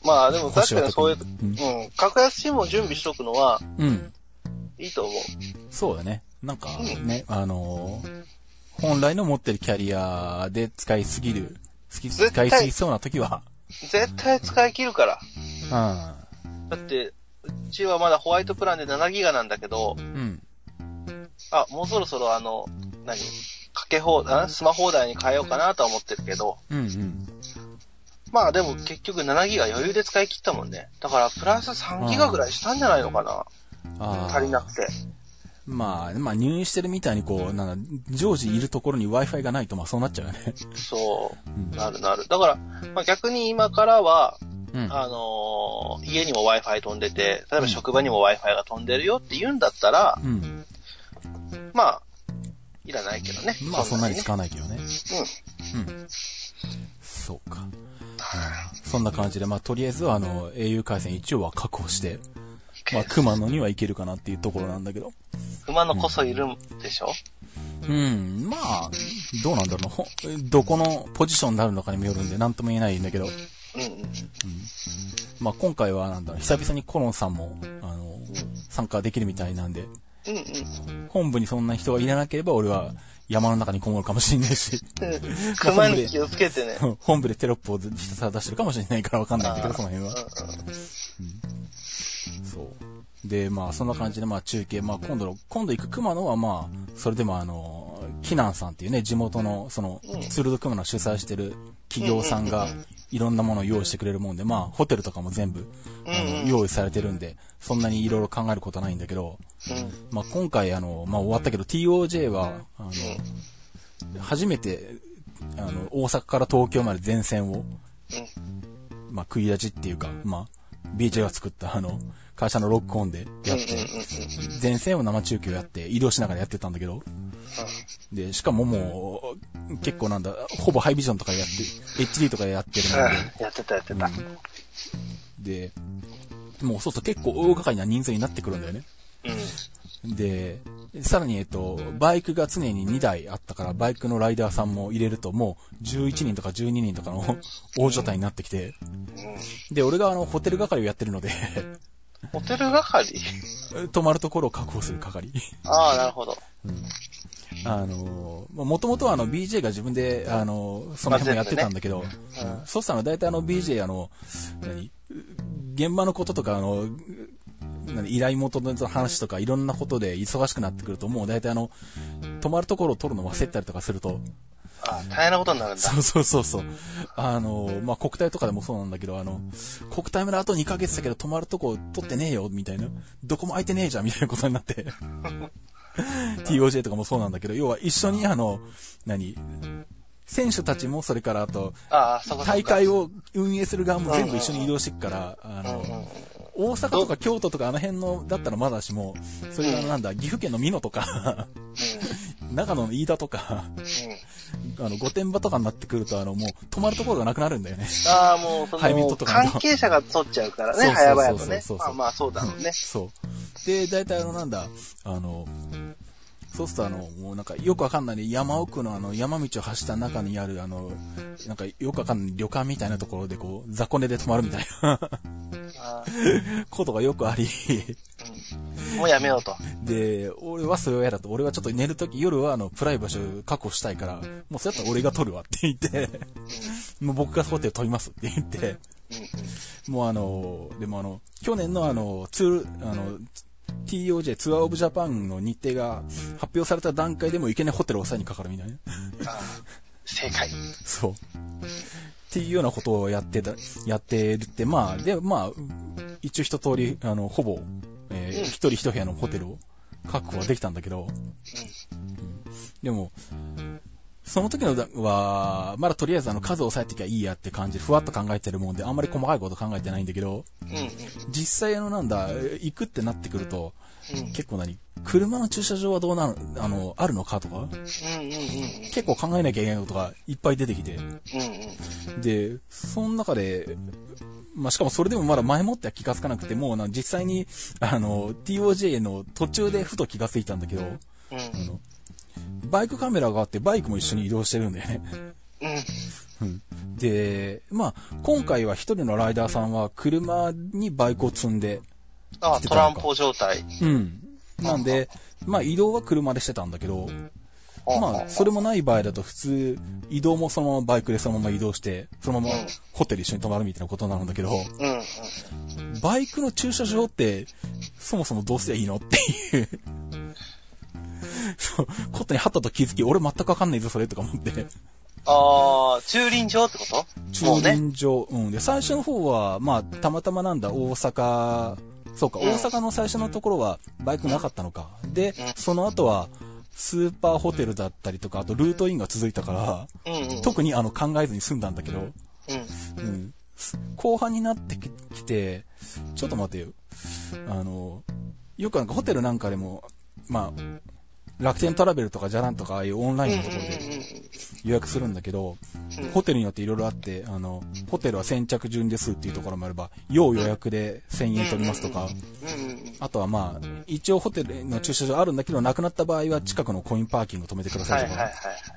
まあでも確かにそういう、うん、格安 SIM を準備しとくのはうん。いいと思う。そうだね。なんかね、あのー本来の持ってるキャリアで使いすぎる、使いすぎそうな時は、絶対使い切るから。うだって、うちはまだホワイトプランで7ギガなんだけど、ん。うん。あ、もうそろそろあの、何？かけ放題、スマホ放題に変えようかなとは思ってるけど、うんうん。まあでも結局7ギガ余裕で使い切ったもんね。だからプラス3ギガぐらいしたんじゃないのかなああ。足りなくて。まあ、まあ入院してるみたいにこう、なんだ、常時いるところに Wi-Fi がないとまあそうなっちゃうよね。そうう。ん。なるなる。だから、まあ、逆に今からは、うん。あのー家にも Wi-Fi 飛んでて、例えば職場にも Wi-Fi が飛んでるよって言うんだったら、うん。まあ、いらないけどね。まあそんなにね使わないけどね。うん。うん。そうか。うんそんな感じで、まあとりあえずはあの、au 回線一応は確保して、まあ熊野にはいけるかなっていうところなんだけど。馬のこそいるんでしょ、うん、まあ、どうなんだろう。どこのポジションになるのかにもよるんで、なんとも言えないんだけど。うん、うんまあ今回はなんだろう、久々にコロンさんも、あの、参加できるみたいなんで、うん。うん本部にそんな人がいらなければ俺は山の中にこもるかもしれないし、うん。熊に気をつけてね。本部でテロップをひたすら出してるかもしれないからわかんないんだけど、その辺は。そう。で、まあ、そんな感じで、まあ、中継、まあ、今度の、今度行く熊野は、まあ、それでもあの、キナンさんっていうね、地元の、その、ツルド熊野主催してる企業さんが、いろんなものを用意してくれるもんで、まあ、ホテルとかも全部、あの、用意されてるんで、そんなにいろいろ考えることはないんだけど、うん。まあ、今回、あの、まあ、終わったけど、TOJ は、あの、初めて、あの、大阪から東京まで全線を、まあ、食い立ちっていうか、まあ、BJ が作ったあの、会社のロックオンでやって、全線を生中継をやって、移動しながらやってたんだけど、で、しかももう、結構なんだ、ほぼハイビジョンとかやって、HD とかやってるのうん。やってたやってた。で、で、もうそうすると結構大掛かりな人数になってくるんだよね。うん。で、さらに、えっと、バイクが常に2台あったから、バイクのライダーさんも入れると、もう11人とか12人とかの大所帯になってきて、で、俺があの、ホテル係をやってるので、ホテル係？泊まるところを確保する係。ああ、なるほど。あの、もともとはあの、BJ が自分で、あの、その辺もやってたんだけど、うんそうしたら大体あの、BJ あの、何現場のこととか、あの、何依頼元の話とかいろんなことで忙しくなってくると、もう大体あの、泊まるところを取るの忘れたりとかすると、ああ、大変なことになるんだ。そうそうそうそう。あの、まあ、国体とかでもそうなんだけど、あの、国体まであと2ヶ月だけど泊まるとこ取ってねえよ、みたいな。どこも空いてねえじゃん、みたいなことになって。TOJ とかもそうなんだけど、要は一緒にあの、何？選手たちも、それからあと、大会を運営する側も全部一緒に移動していくから、あの、大阪とか京都とかあの辺の、だったらまだしも、それからなんだ、岐阜県の美濃とか、長野の飯田とか、うん。あの、御殿場とかになってくると、あの、もう、泊まるところがなくなるんだよね。ああ、もう、そハイビットの、と関係者が取っちゃうからね、早々とねまあまあ、そうだろうね。そう。で、大体あの、なんだ、あの、そうするとあの、もうなんかよくわかんないね、山奥のあの、山道を走った中にあるあの、なんかよくわかんない旅館みたいなところでこう、雑魚寝で泊まるみたいな。あことがよくあり、もうやめようと。で、俺はそれを嫌だと。俺はちょっと寝るとき、夜はあの、プライバシーを確保したいから、もうそれやったら俺が取るわって言って、もう僕がホテル取りますって言って、もうあの、でもあの、去年のあの、ツール、あの、TOJ ツアーオブジャパンの日程が発表された段階でもいけないホテルを抑えにかかるみたいな。正解。そう。っていうようなことをやってた、やってるって、まあ、で、まあ、一応一通り、あの、ほぼ、えーうん一人一部屋のホテルを確保はできたんだけど、うんでも、その時のは、まだとりあえずあの数を抑えてきゃいいやって感じでふわっと考えてるもんで、あんまり細かいこと考えてないんだけど。実際のなんだ、行くってなってくると、うん。結構何車の駐車場はどうなる、あの、あるのかとか。結構考えなきゃいけないことがいっぱい出てきて。で、その中で、まあ、しかもそれでもまだ前もっては気がつかなくて、もうな、実際に、あの、TOJ の途中でふと気がついたんだけど、うんあの、バイクカメラがあってバイクも一緒に移動してるんだよね。うん。うん。で、まあ、今回は一人のライダーさんは車にバイクを積んで、あ、トランポ状態。うん。なんで、まあ移動は車でしてたんだけど、まあ、それもない場合だと普通、移動もそのままバイクでそのまま移動して、そのままホテル一緒に泊まるみたいなことになるんだけど。バイクの駐車場って、そもそもどうすりゃいいのっていう。そう、ことにはったと気づき、俺全くわかんないぞ、それとか思って。あー、駐輪場ってこと？駐。輪場、うん。で、最初の方は、まあ、たまたまなんだ、大阪、そうか、うん大阪の最初のところはバイクなかったのか。でうん、その後は、スーパーホテルだったりとか、あとルートインが続いたから、うんうん。特にあの考えずに済んだんだけど、うん。うん。後半になってききて、ちょっと待てよ。あの、よくなんかホテルなんかでも、まあ、楽天トラベルとかじゃらんとかああいうオンラインのところで予約するんだけど、うん。ホテルによっていろいろあって、あの、ホテルは先着順ですっていうところもあれば、要予約で1000円取りますとか、あとはまあ、一応ホテルの駐車場あるんだけど、なくなった場合は近くのコインパーキング止めてくださいとか、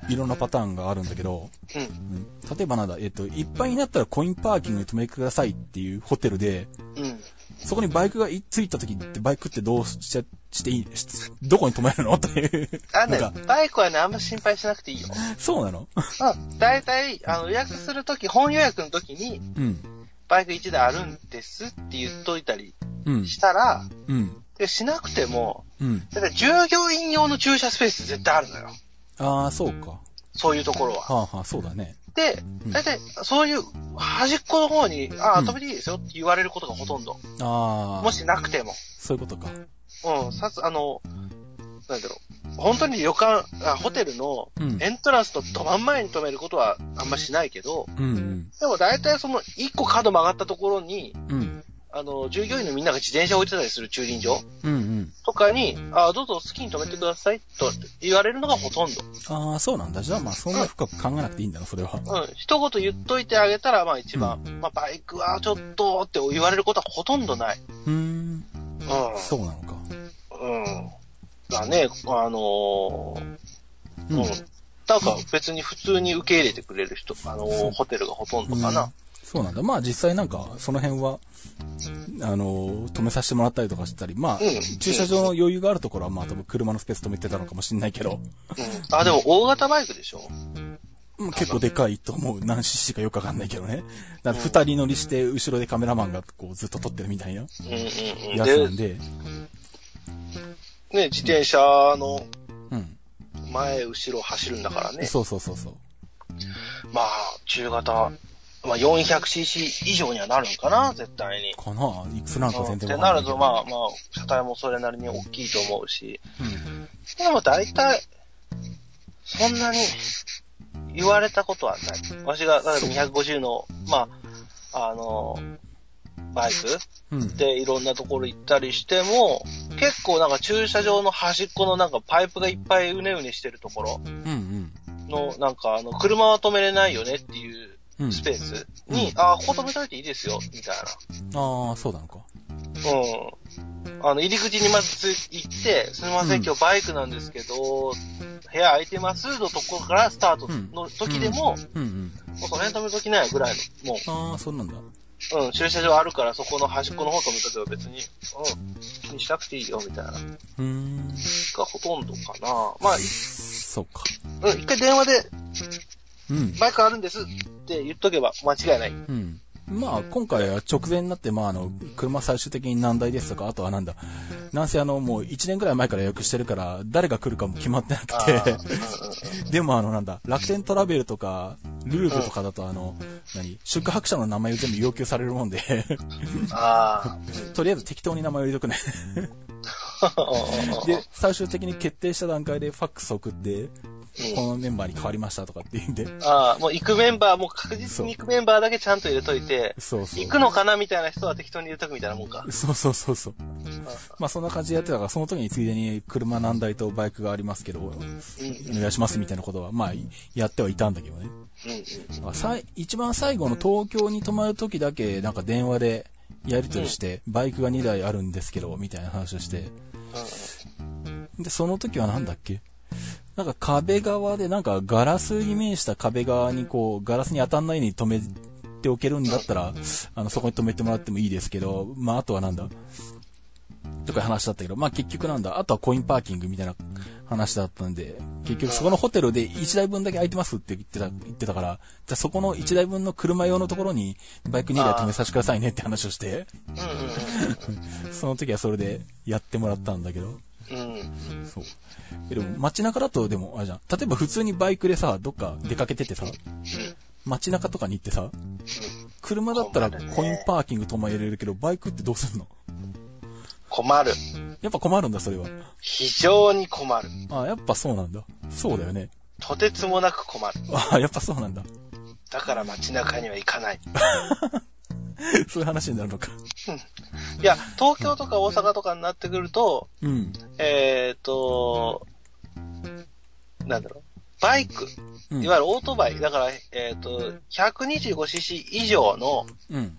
いろんなパターンがあるんだけど、はい。うん。例えばなんだ、えっと、いっぱいになったらコインパーキングに止めてくださいっていうホテルで。そこにバイクがいついた時ってバイクってどうしちゃしていいしどこに止めるの？っていう。あねバイクはね、あんま心配しなくていいよ。そうなの？うん。だいたい、あの、予約するとき、本予約のときに、うん。バイク1台あるんですって言っといたりうん。したら、うん。でしなくても、うん。だって従業員用の駐車スペース絶対あるのよ。ああ、そうか。そういうところは。はあはあ、そうだね。で、んだいたいそういう端っこの方に、ああ、うん止めていいですよって言われることがほとんど。ああ。もしなくても。そういうことか。うん、さす、あの、なんだろう。本当に旅館、あホテルのうんエントランスとど真ん前に止めることはあんましないけど、うんうん。でも大体その一個角曲がったところに、うん。あの、従業員のみんなが自転車を置いてたりする駐輪場うんうん。とかに、あどうぞ好きに止めてくださいと言われるのがほとんど。ああ、そうなんだ。じゃあまあ、そんな深く考えなくていいんだな、それは。うん、一言言っといてあげたら、まあ一番、まあバイクはちょっとって言われることはほとんどない。うーん。うそうなのか。ん。うん。だね、あのーうんうん。なんか別に普通に受け入れてくれる人、あのーホテルがほとんどかな。そうなんだ。まあ実際なんか、その辺は、あの、止めさせてもらったりとかしたり、まあ、うん駐車場の余裕があるところは、まあ多分車のスペース止めてたのかもしれないけど、うん。あ、でも大型バイクでしょ？まあ結構でかいと思う。何 cc かよくわかんないけどね。だって二人乗りして、後ろでカメラマンがこうずっと撮ってるみたいな。やつなんで、で、ね、自転車のうん。前、後ろ走るんだからね。そうそうそうそう。まあ、中型、まあ 400cc 以上にはなるんかな、絶対に。かないくつなんか全って然わかんなると、まあまあ、車体もそれなりに大きいと思うし。うん。でも大体、そんなに言われたことはない。わしが、例えば250の、まあ、あの、バイクうん。でいろんなところ行ったりしても、結構なんか駐車場の端っこのなんかパイプがいっぱいうねうねしてるところうんうん。の、なんかあの、車は止めれないよねっていううん。スペースに、ああ、ここ止めといていいですよ、みたいああ、そうなのか。な。うん。あの、入り口にまずつ行って、すみません、うん今日バイクなんですけど、部屋空いてますのところからスタートの時でも、うんうん。もうその辺止めときないぐらいの、もああ、そうなんだ。う、うん、駐車場あるからそこの端っこの方止めとけば別に、うん、気にしなくていいよ、みたいな。うーん。がほとんどかな。まあ、いそうか。うん、一回電話で、うん。バイクあるんですって言っとけば間違いない。うん。まあ、今回は直前になって、まあ、あの、車最終的に何台ですとか、あとはなんだ、なんせあの、もう1年くらい前から予約してるから、誰が来るかも決まってなあくて、ー でもあの、なんだ、楽天トラベルとか、ルーブとかだとあの、何、宿泊者の名前を全部要求されるもんで、あ とりあえず適当に名前を入れとくね。あ。で、最終的に決定した段階でファックス送って、このメンバーに変わりましたとかって言うんで。ああ、もう行くメンバー、もう確実に行くメンバーだけちゃんと入れといて、そうそう。行くのかなみたいな人は適当に入れとくみたいなもんか。そうそうそうそう。まあそんな感じでやってたから、その時についでに車何台とバイクがありますけど、お願いしますみたいなことは、まあやってはいたんだけどね。うんさい一番最後の東京に泊まる時だけ、なんか電話でやり取りして、バイクが2台あるんですけど、みたいな話をして、で、その時はなんだっけ？なんか壁側で、なんかガラスに面した壁側にこう、ガラスに当たんないように止めておけるんだったら、あの、そこに止めてもらってもいいですけど、まあ、あとはなんだとか話だったけど、まあ結局なんだ、あとはコインパーキングみたいな話だったんで、結局そこのホテルで1台分だけ空いてますって言ってた、言ってたから、じゃあそこの1台分の車用のところにバイク2台止めさせてくださいねって話をして、その時はそれでやってもらったんだけど、うん。そう。えでも街中だとでも、あれじゃん。例えば普通にバイクでさ、どっか出かけててさ、街中とかに行ってさ、車だったらコインパーキング止まれるけど、バイクってどうすんの？困る。やっぱ困るんだ、それは。非常に困る。あやっぱそうなんだ。そうだよね。とてつもなく困る。あやっぱそうなんだ。だから街中には行かない。そういう話になるのか。いや、東京とか大阪とかになってくると、うん。えっ、と、なんだろう。バイク、うんいわゆるオートバイ、だから、えっ、と、125cc 以上の、うん。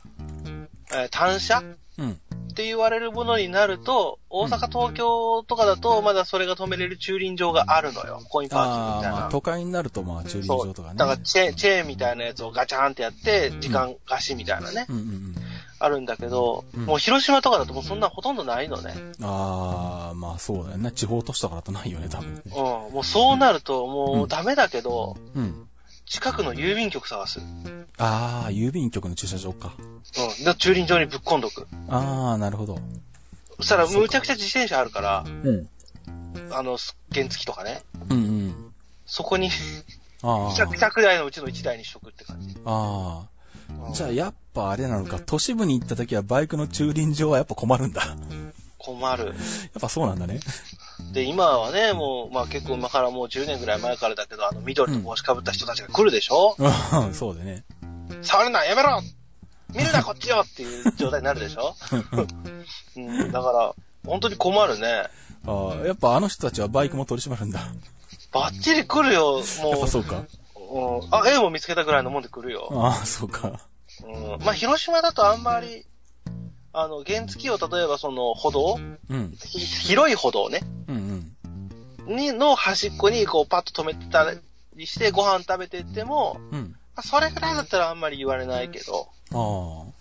えー単車？うん。って言われるものになると、大阪、東京とかだと、まだそれが止めれる駐輪場があるのよ。コインパーキングみたいな。まあ都会になるとまあ駐輪。場とかね。だからチェーン、チェーンみたいなやつをガチャンってやって、時間貸しみたいなね、うんうんうん。あるんだけど、うんもう広島とかだともうそんなほとんどないのね。ああ、まあそうだよね。地方都市とかだとないよね、多分ねうん。。もうそうなると、もううんダメだけど、うん。近くの郵便局探す。ああ、郵便局の駐車場か。うん。で、駐輪場にぶっ込んどく。ああ、なるほど。そしたら、むちゃくちゃ自転車あるから、うん。あの、す原付とかね。うんうん。そこに、ああ。100, 100台のうちの1台にしとくって感じ。ああ。じゃあやっぱあれなのか、都市部に行った時はバイクの駐輪場はやっぱ困るんだ。や困る。っぱそうなんだね。で、今はね、もう、まあ結構今からもう10年ぐらい前からだけど、あの、緑の帽子かぶった人たちが来るでしょ、うん そうだね。触るなやめろ見るなこっちよっていう状態になるでしょ？うん、だから、本当に困るね。ああ、やっぱあの人たちはバイクも取り締まるんだ。バッチリ来るよ、やっもう。ぱそうか。うん、あ、絵も見つけたぐらいのもんで来るよ。ああ、そうか。うん、まあ、広島だとあんまり、あの、原付を例えばその歩道うん。ひ広い歩道ね。うんうん。に、の端っこにこうパッと止めてたりしてご飯食べてっても、うん。まあそれぐらいだったらあんまり言われないけど、ああ。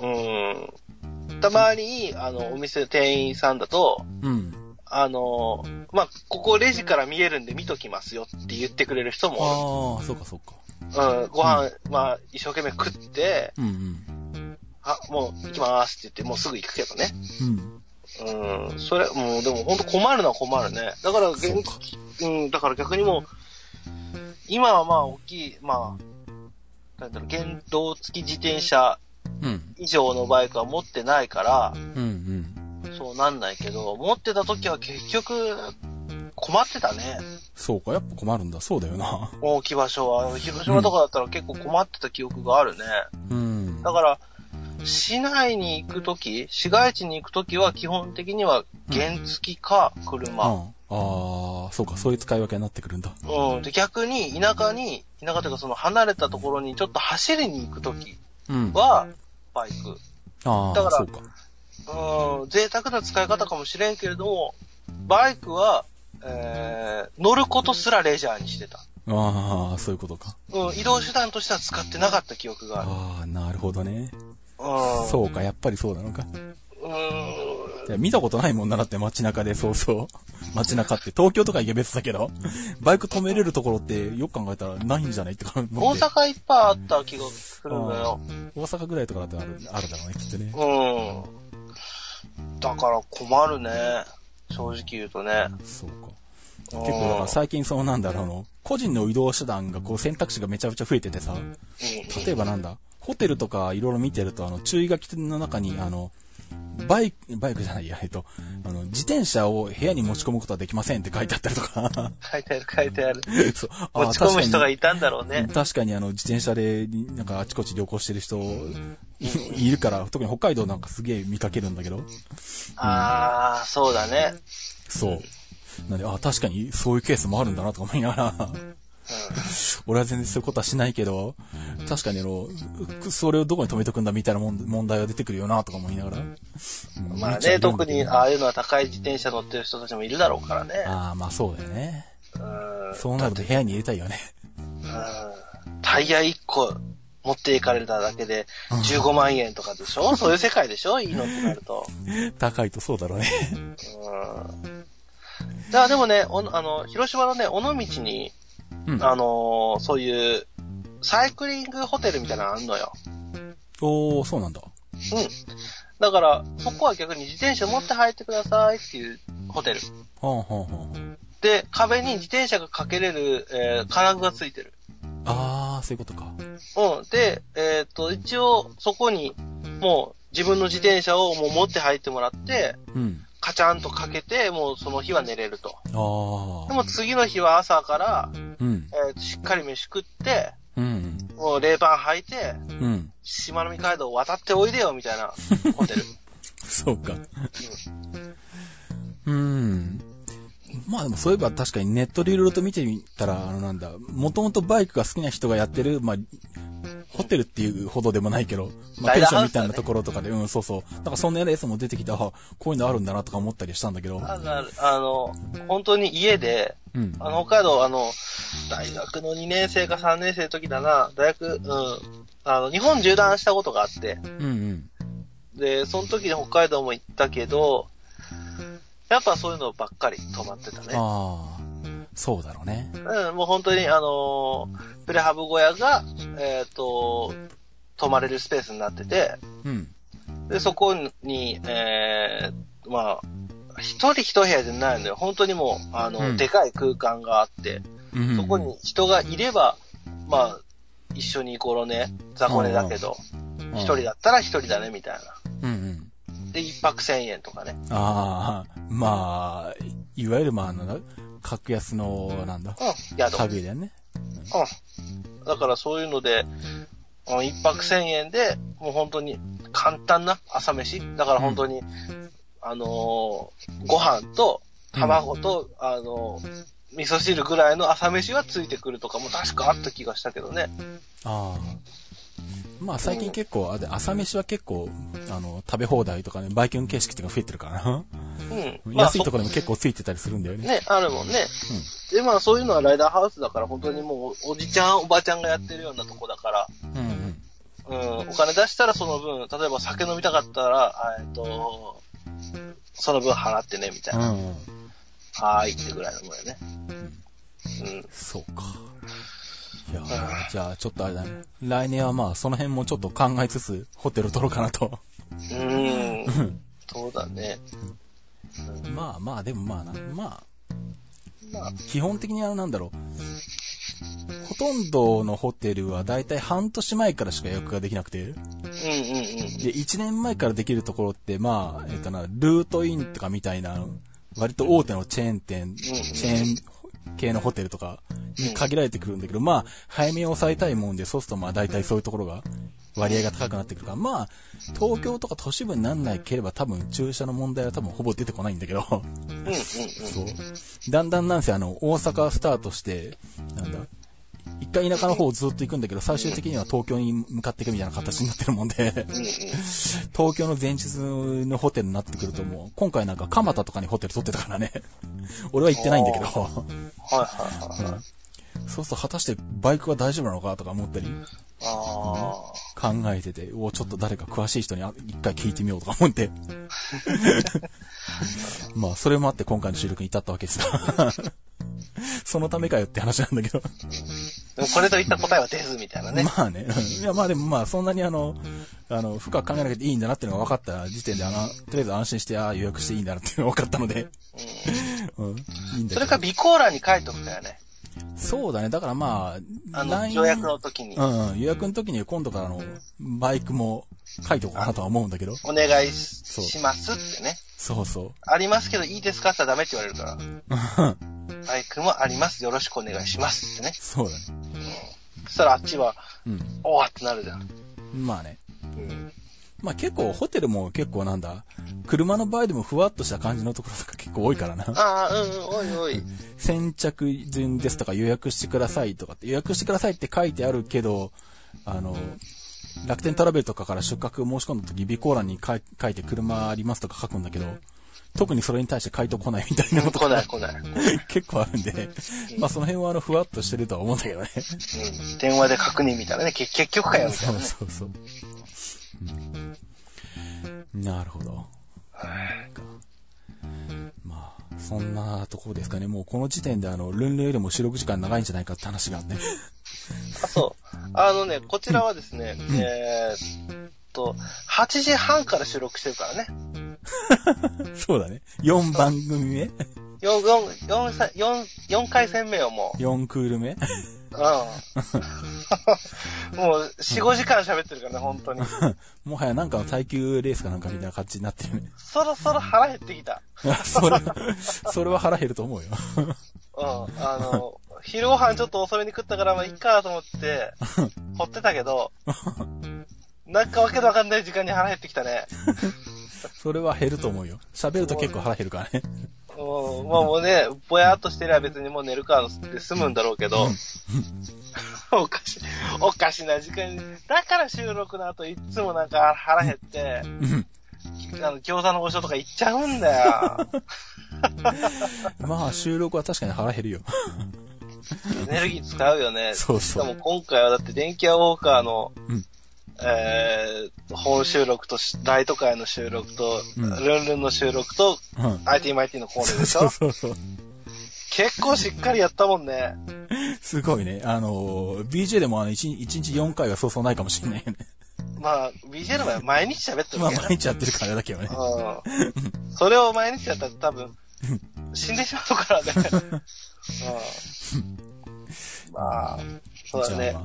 うん。たまに、あの、お店店員さんだと、うん。あの、まあ、ここレジから見えるんで見ときますよって言ってくれる人もああ、そうかそうか。うん、ご飯、まあ、一生懸命食って、うんうん。あ、もう行きますって言って、もうすぐ行くけどね。うん。うん、それ、もうでも本当困るのは困るね。だから、そうん、だから逆にもう、今はまあ大きい、まあ、なんだろう、原動付き自転車うん。以上のバイクは持ってないから、うんうん。そうなんないけど、持ってた時は結局、困ってたね。そうか、やっぱ困るんだ。そうだよな。大きい場所は。広島とかだったら結構困ってた記憶があるね。うん。だから、市内に行くとき、市街地に行くときは基本的には原付か車。ああ、そうか、そういう使い分けになってくるんだ。うん。で、逆に田舎に、田舎というかその離れたところにちょっと走りに行くときうん。は、バイク。ああ、だからそうか。うん、贅沢な使い方かもしれんけれども、バイクは、えー、乗ることすらレジャーにしてた。ああ、そういうことか。うん、移動手段としては使ってなかった記憶がある。ああ、なるほどね。うん。そうか、やっぱりそうなのか。見たことないもんな、だって街中で、そうそう。街中って、東京とか行け別だけど、バイク止めれるところって、よく考えたらないんじゃないってか大阪いっぱいあった気がするのよ。大阪ぐらいとかだってある、あるだろうね、きっとね。うん。だから困るね。正直言うとね。そうか。結構だから最近そのなんだろうあの、個人の移動手段がこう選択肢がめちゃめちゃ増えててさ、うん。例えばなんだ、ホテルとかいろいろ見てるとあの、注意書きの中にあの、バイク、バイクじゃないや、えっと、あの、自転車を部屋に持ち込むことはできませんって書いてあったりとか。書いてある書いてある。そう持ち込む人がいいたんだろうね。確かにあの、自転車で、なんかあちこち旅行してる人、いいるから、特に北海道なんかすげえ見かけるんだけど。ああ、そうだね。そう。なんで、あ、確かにそういうケースもあるんだなとか思いながら。俺は全然そういうことはしないけど、確かにあの、それをどこに止めとくんだみたいな問題は出てくるよなとか思いながら。うんまあね、特にああいうのは高い自転車乗ってる人たちもいるだろうからね。ああ、まあそうだよね。うんそうなると部屋に入れたいよね。うんタイヤ1個持っていかれただけで15万円とかでしょ？そういう世界でしょ？いいのってなると。高いとそうだろうね。うん。だからでもね、あの、広島のね、尾道に、うん。あのーそういう、サイクリングホテルみたいなのあんのよ。おー、そうなんだ。うん。だから、そこは逆に自転車持って入ってくださいっていうホテル。はあ、はあ、はで、壁に自転車がかけれる、えー金具がついてる。あ。あー、そういうことか。うん。で、えっ、と、一応、そこに、もう、自分の自転車をもう持って入ってもらって、うん。カチャンとかけて、もうその日は寝れると。あでー。も次の日は朝から、うん。えーとしっかり飯食って、うん。もう冷パン履いて、うん。しまなみ海道を渡っておいでよ、みたいな ホテル。そうか。うん。まあでもそういえば確かにネットでいろいろと見てみたら、あのなんだ、もともとバイクが好きな人がやってる、まあ、ホテルっていうほどでもないけど、まあペンションみたいなところとかで、うん、そうそう。だからそんなやつも出てきて、あ、こういうのあるんだなとか思ったりしたんだけど。あの、あの本当に家で、うん。あの、北海道、あの、大学の2年生か3年生の時だな、大学、うん、あの、日本縦断したことがあって、うんうん。で、その時に北海道も行ったけど、やっぱそういうのばっかり止まってたね。ああ、そうだろうね。うん、もう本当に、あのープレハブ小屋が、えっ、と、泊まれるスペースになってて、うん。で、そこに、えー、まあ、一人一部屋じゃないのよ。本当にもう、あの、うんでかい空間があって、うん。そこに人がいれば、まあ、一緒にゴロね、雑魚寝だけど、うん、一人だったら一人だね、みたいな。うんうん。で、一泊千円とかね。ああ、まあ、いわゆるまあ、なんだ、格安の、なんだ、うん、宿。旅だよね。うん。だからそういうので、うん一泊千円で、もう本当に簡単な朝飯。だから本当に、あのーご飯と卵と、あのー味噌汁ぐらいの朝飯がついてくるとかも確かあった気がしたけどね。ああ。まあ最近結構、朝飯は結構、あの、食べ放題とかね、バイキング形式っていうのが増えてるからな。うん。安いとこころにも結構ついてたりするんだよね。ね、あるもんね。で、まあそういうのはライダーハウスだから本当にもうおじちゃん、おばちゃんがやってるようなとこだから、うんうん。うん、お金出したらその分、例えば酒飲みたかったら、えっと、その分払ってね、みたいな。うんうん。はーいってぐらいのもんやね。うん。そうか。いやーじゃあちょっとあれだね。来年はまあその辺もちょっと考えつつ、ホテル取ろうかなと。うーん。そうだね。まあまあ、でもまあな、ままああ、、基本的にはなんだろう。ほとんどのホテルはだいたい半年前からしか予約ができなくて。うんうんうん。で、1年前からできるところって、まあ、えっ、とな、ルートインとかみたいな、割と大手のチェーン店、チェーン系のホテルとかに限られてくるんだけど、まあ、早めを抑えたいもんで、そうするとまあ大体そういうところが割合が高くなってくるから、まあ、東京とか都市部になんないければ多分駐車の問題は多分ほぼ出てこないんだけど。そう。だんだんなんせあの、大阪スタートして、なんだ、一回田舎の方をずっと行くんだけど、最終的には東京に向かっていくみたいな形になってるもんで、うんうん。東京の前日のホテルになってくるともう、今回なんか蒲田とかにホテル取ってたからね。俺は行ってないんだけど、はいはいはいはい。そうすると果たしてバイクは大丈夫なのかとか思ったりあ考えてて、おちょっと誰か詳しい人にあ一回聞いてみようとか思って。まあ、それもあって今回の収録に至ったわけですが。そのためかよって話なんだけど。これといった答えは出ずみたいなね。まあね。うんいや、まあでもまあ、そんなにあの、あの、深く考えなくていいんだなっていうのが分かった時点で、あの、とりあえず安心して、ああ、予約していいんだなっていうのが分かったので。うん。いいんだそれか備考欄に書いとくかよね。そうだね。だからまあ、あの、予約の時にう。んうん、予約の時に今度からのバイクも書いておこうかなとは思うんだけど。お願いしますってね。そうそありますけどいいですか？ってダメって言われるから。う。バイクもあります。よろしくお願いしますってね。そうだね。そしたらあっちは、うん。おーってなるじゃん。まあね。うん。まあ結構ホテルも結構なんだ、車の場合でもふわっとした感じのところとか結構多いからな。ああ、うんうん、おいおい。先着順ですとか予約してくださいとかって予約してくださいって書いてあるけど、あの、楽天トラベルとかから出荷申し込んだ時備考欄に書いて車ありますとか書くんだけど、特にそれに対して回答来ないみたいなこと来ないが来ない。結構あるんで、まあその辺はあのふわっとしてるとは思うんだけどね。うん。電話で確認みたいなね。結結局かよみたいそうなね。そうそう。うんなるほど。まあ、そんなところですかね。もうこの時点であの、ルンルンよりも収録時間長いんじゃないかって話があって。あ、そう。あのね、こちらはですね、えーっと、8時半から収録してるからね。そうだね。4番組目4、4、4さ、4、4回戦目をもう。?4 クール目？うん。もう、4、5時間喋ってるからね、本当に。もはやなんかの耐久レースかなんかみたいな感じになってるね。そろそろ腹減ってきた。それ、それは腹減ると思うよ。うん。あの、昼ご飯ちょっと遅めに食ったから、まあ、いっかと思って、掘ってたけど、なんかわけのわかんない時間に腹減ってきたね。それは減ると思うよ。喋ると結構腹減るからね。うん。まあもうね、ぼやっとしてりゃ別にもう寝るからで済むんだろうけど、おかしい、おかしな時間に、だから収録の後いっつもなんか腹減って、うんあの、餃子の王将とか行っちゃうんだよ。まあ収録は確かに腹減るよ。エネルギー使うよね。そうそうしかも今回はだって電気屋ウォーカーの、うんえー、本収録とし、ライト会の収録と、うんルンルンの収録と、うん。IT マイティのコーナーでしょ？そうそうそう。結構しっかりやったもんね。すごいね。あのー、BJ でもあの、1, 1日4回はそうそうないかもしれないよね。まあ、BJ の場合は毎日喋ってるまあわけ毎日やってるからだけどね。うん。それを毎日やったら多分、死んでしまうからね。うん。まあ、そうだね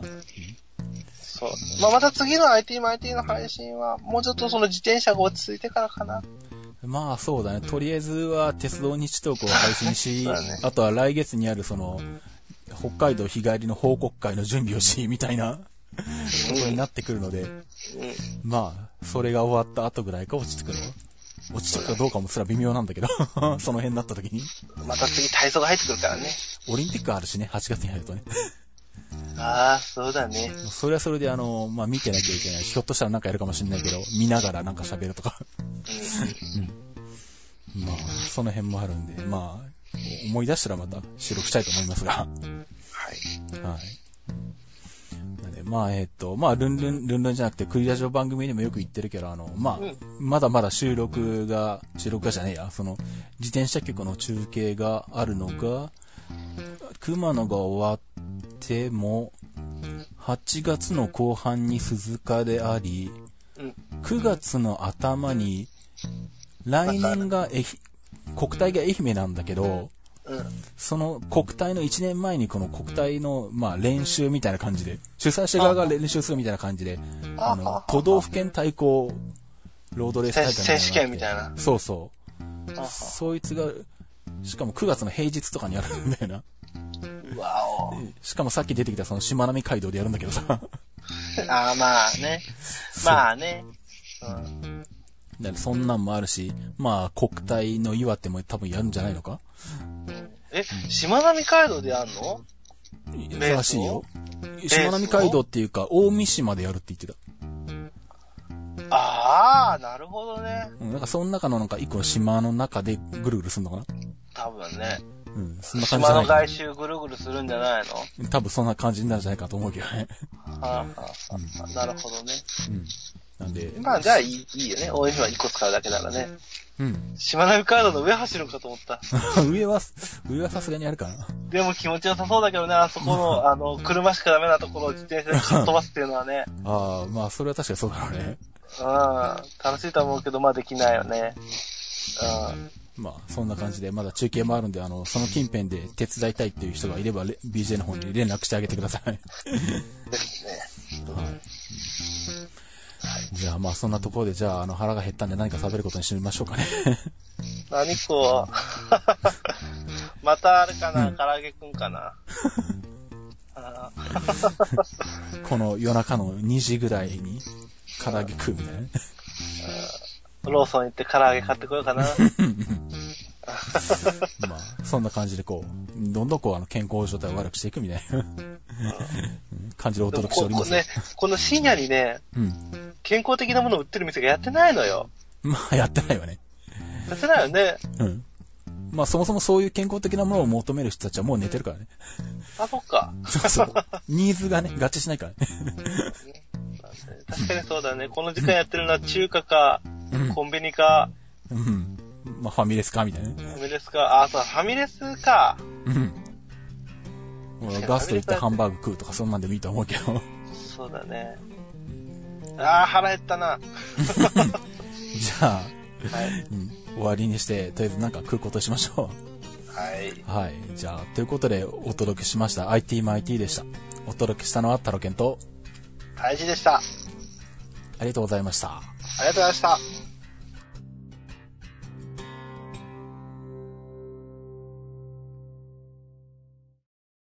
そう。まあ、また次の IT マイティの配信は、もうちょっとその自転車が落ち着いてからかな。まあそうだね。とりあえずは鉄道日トークを配信し、ねあとは来月にあるその、北海道日帰りの報告会の準備をし、みたいなことになってくるので、うん。まあ、それが終わった後ぐらいか落ちてくるの？落ちてくかどうかもすら微妙なんだけど、その辺になった時に。また次体操が入ってくるからね。オリンピックあるしね、8月に入るとね。ああ、そうだね。それはそれであの、まあ見てなきゃいけない。ひょっとしたらなんかやるかもしれないけど、見ながらなんか喋るとか。まあ、その辺もあるんで、まあ、思い出したらまた収録したいと思いますが。はい。はい。なんで、まあ、えっ、と、まあ、ルンルン、ルンルンじゃなくて、クリラジオ番組でもよく言ってるけど、あの、まあ、うんまだまだ収録が、収録がじゃねえや、その、自転車局の中継があるのが、熊野が終わっても、8月の後半に鈴鹿であり、うん。9月の頭に、来年が愛媛国体が愛媛なんだけど、うん。その国体の1年前にこの国体の、まあ、練習みたいな感じで、主催者側が練習するみたいな感じで、あの、都道府県対抗ロードレース大会選手権みたいな。そうそう。あそいつが、しかも9月の平日とかにやるんだよな。うわお。しかもさっき出てきたそのしまなみ海道でやるんだけどさ。ああ、まあね。まあね。うん。だからそんなんもあるし、まあ国体の岩手も多分やるんじゃないのか？え、しまなみ海道でやんの？レースをらしいよ。しまなみ海道っていうか、大三島でやるって言ってた。ああ、なるほどね。うん、なんかその中のなんか一個の島の中でぐるぐるするのかな？多分ね。うん、そんな感じじゃない島の外周ぐるぐるするんじゃないの？多分そんな感じになるんじゃないかと思うけどね。はあはあはあなるほどね。うん。なんで、まあ、じゃあいい、いいよね。応援は1個使うだけならね。うん。しまなみ海道の上走るんかと思った。上は、上はさすがにあるかな。でも気持ちよさそうだけどね、あそこの、あの、車しかダメなところを自転車で飛ばすっていうのはね。ああ、まあそれは確かにそうだろうね。うん。楽しいと思うけど、まあできないよね。まあ、そんな感じで、まだ中継もあるんで、あの、その近辺で手伝いたいっていう人がいれば、レ BJ の方に連絡してあげてください。ですね。はい。じゃあ、まあ、そんなところで、じゃあ、あの、腹が減ったんで何か食べることにしてみましょうかね。何こう。またあれかな、うん唐揚げくんかな。あ この夜中の2時ぐらいに、唐揚げ食うみたいなね。ーローソン行って唐揚げ買ってこようかな。まあ、そんな感じでこう、どんどんこう、あの、健康状態を悪くしていくみたいなうん 感じでお届けしておりますね、この深夜にね、うん。健康的なものを売ってる店がやってないのよ。まあ、やってないわね。やってないよね。うん。まあ、そもそもそういう健康的なものを求める人たちはもう寝てるからね。あ、そっか。そうそう。ニーズがね、合致しないからね。確かにそうだね。この時間やってるのは中華か、うんコンビニか、うん。まあ、ファミレスかみたいなね。ファミレスか。あ、そう、ファミレスか。うん。俺ガスト行ってハンバーグ食うとかそんなんでもいいと思うけど。そうだね。あー、腹減ったな。じゃあ、はい。うん、終わりにして、とりあえずなんか食うことしましょはい。う。はい。じゃあ、ということでお届けしました IT マイティでした。お届けしたのはタロケンと、大事でした。あありがとうございました。りがとうございました。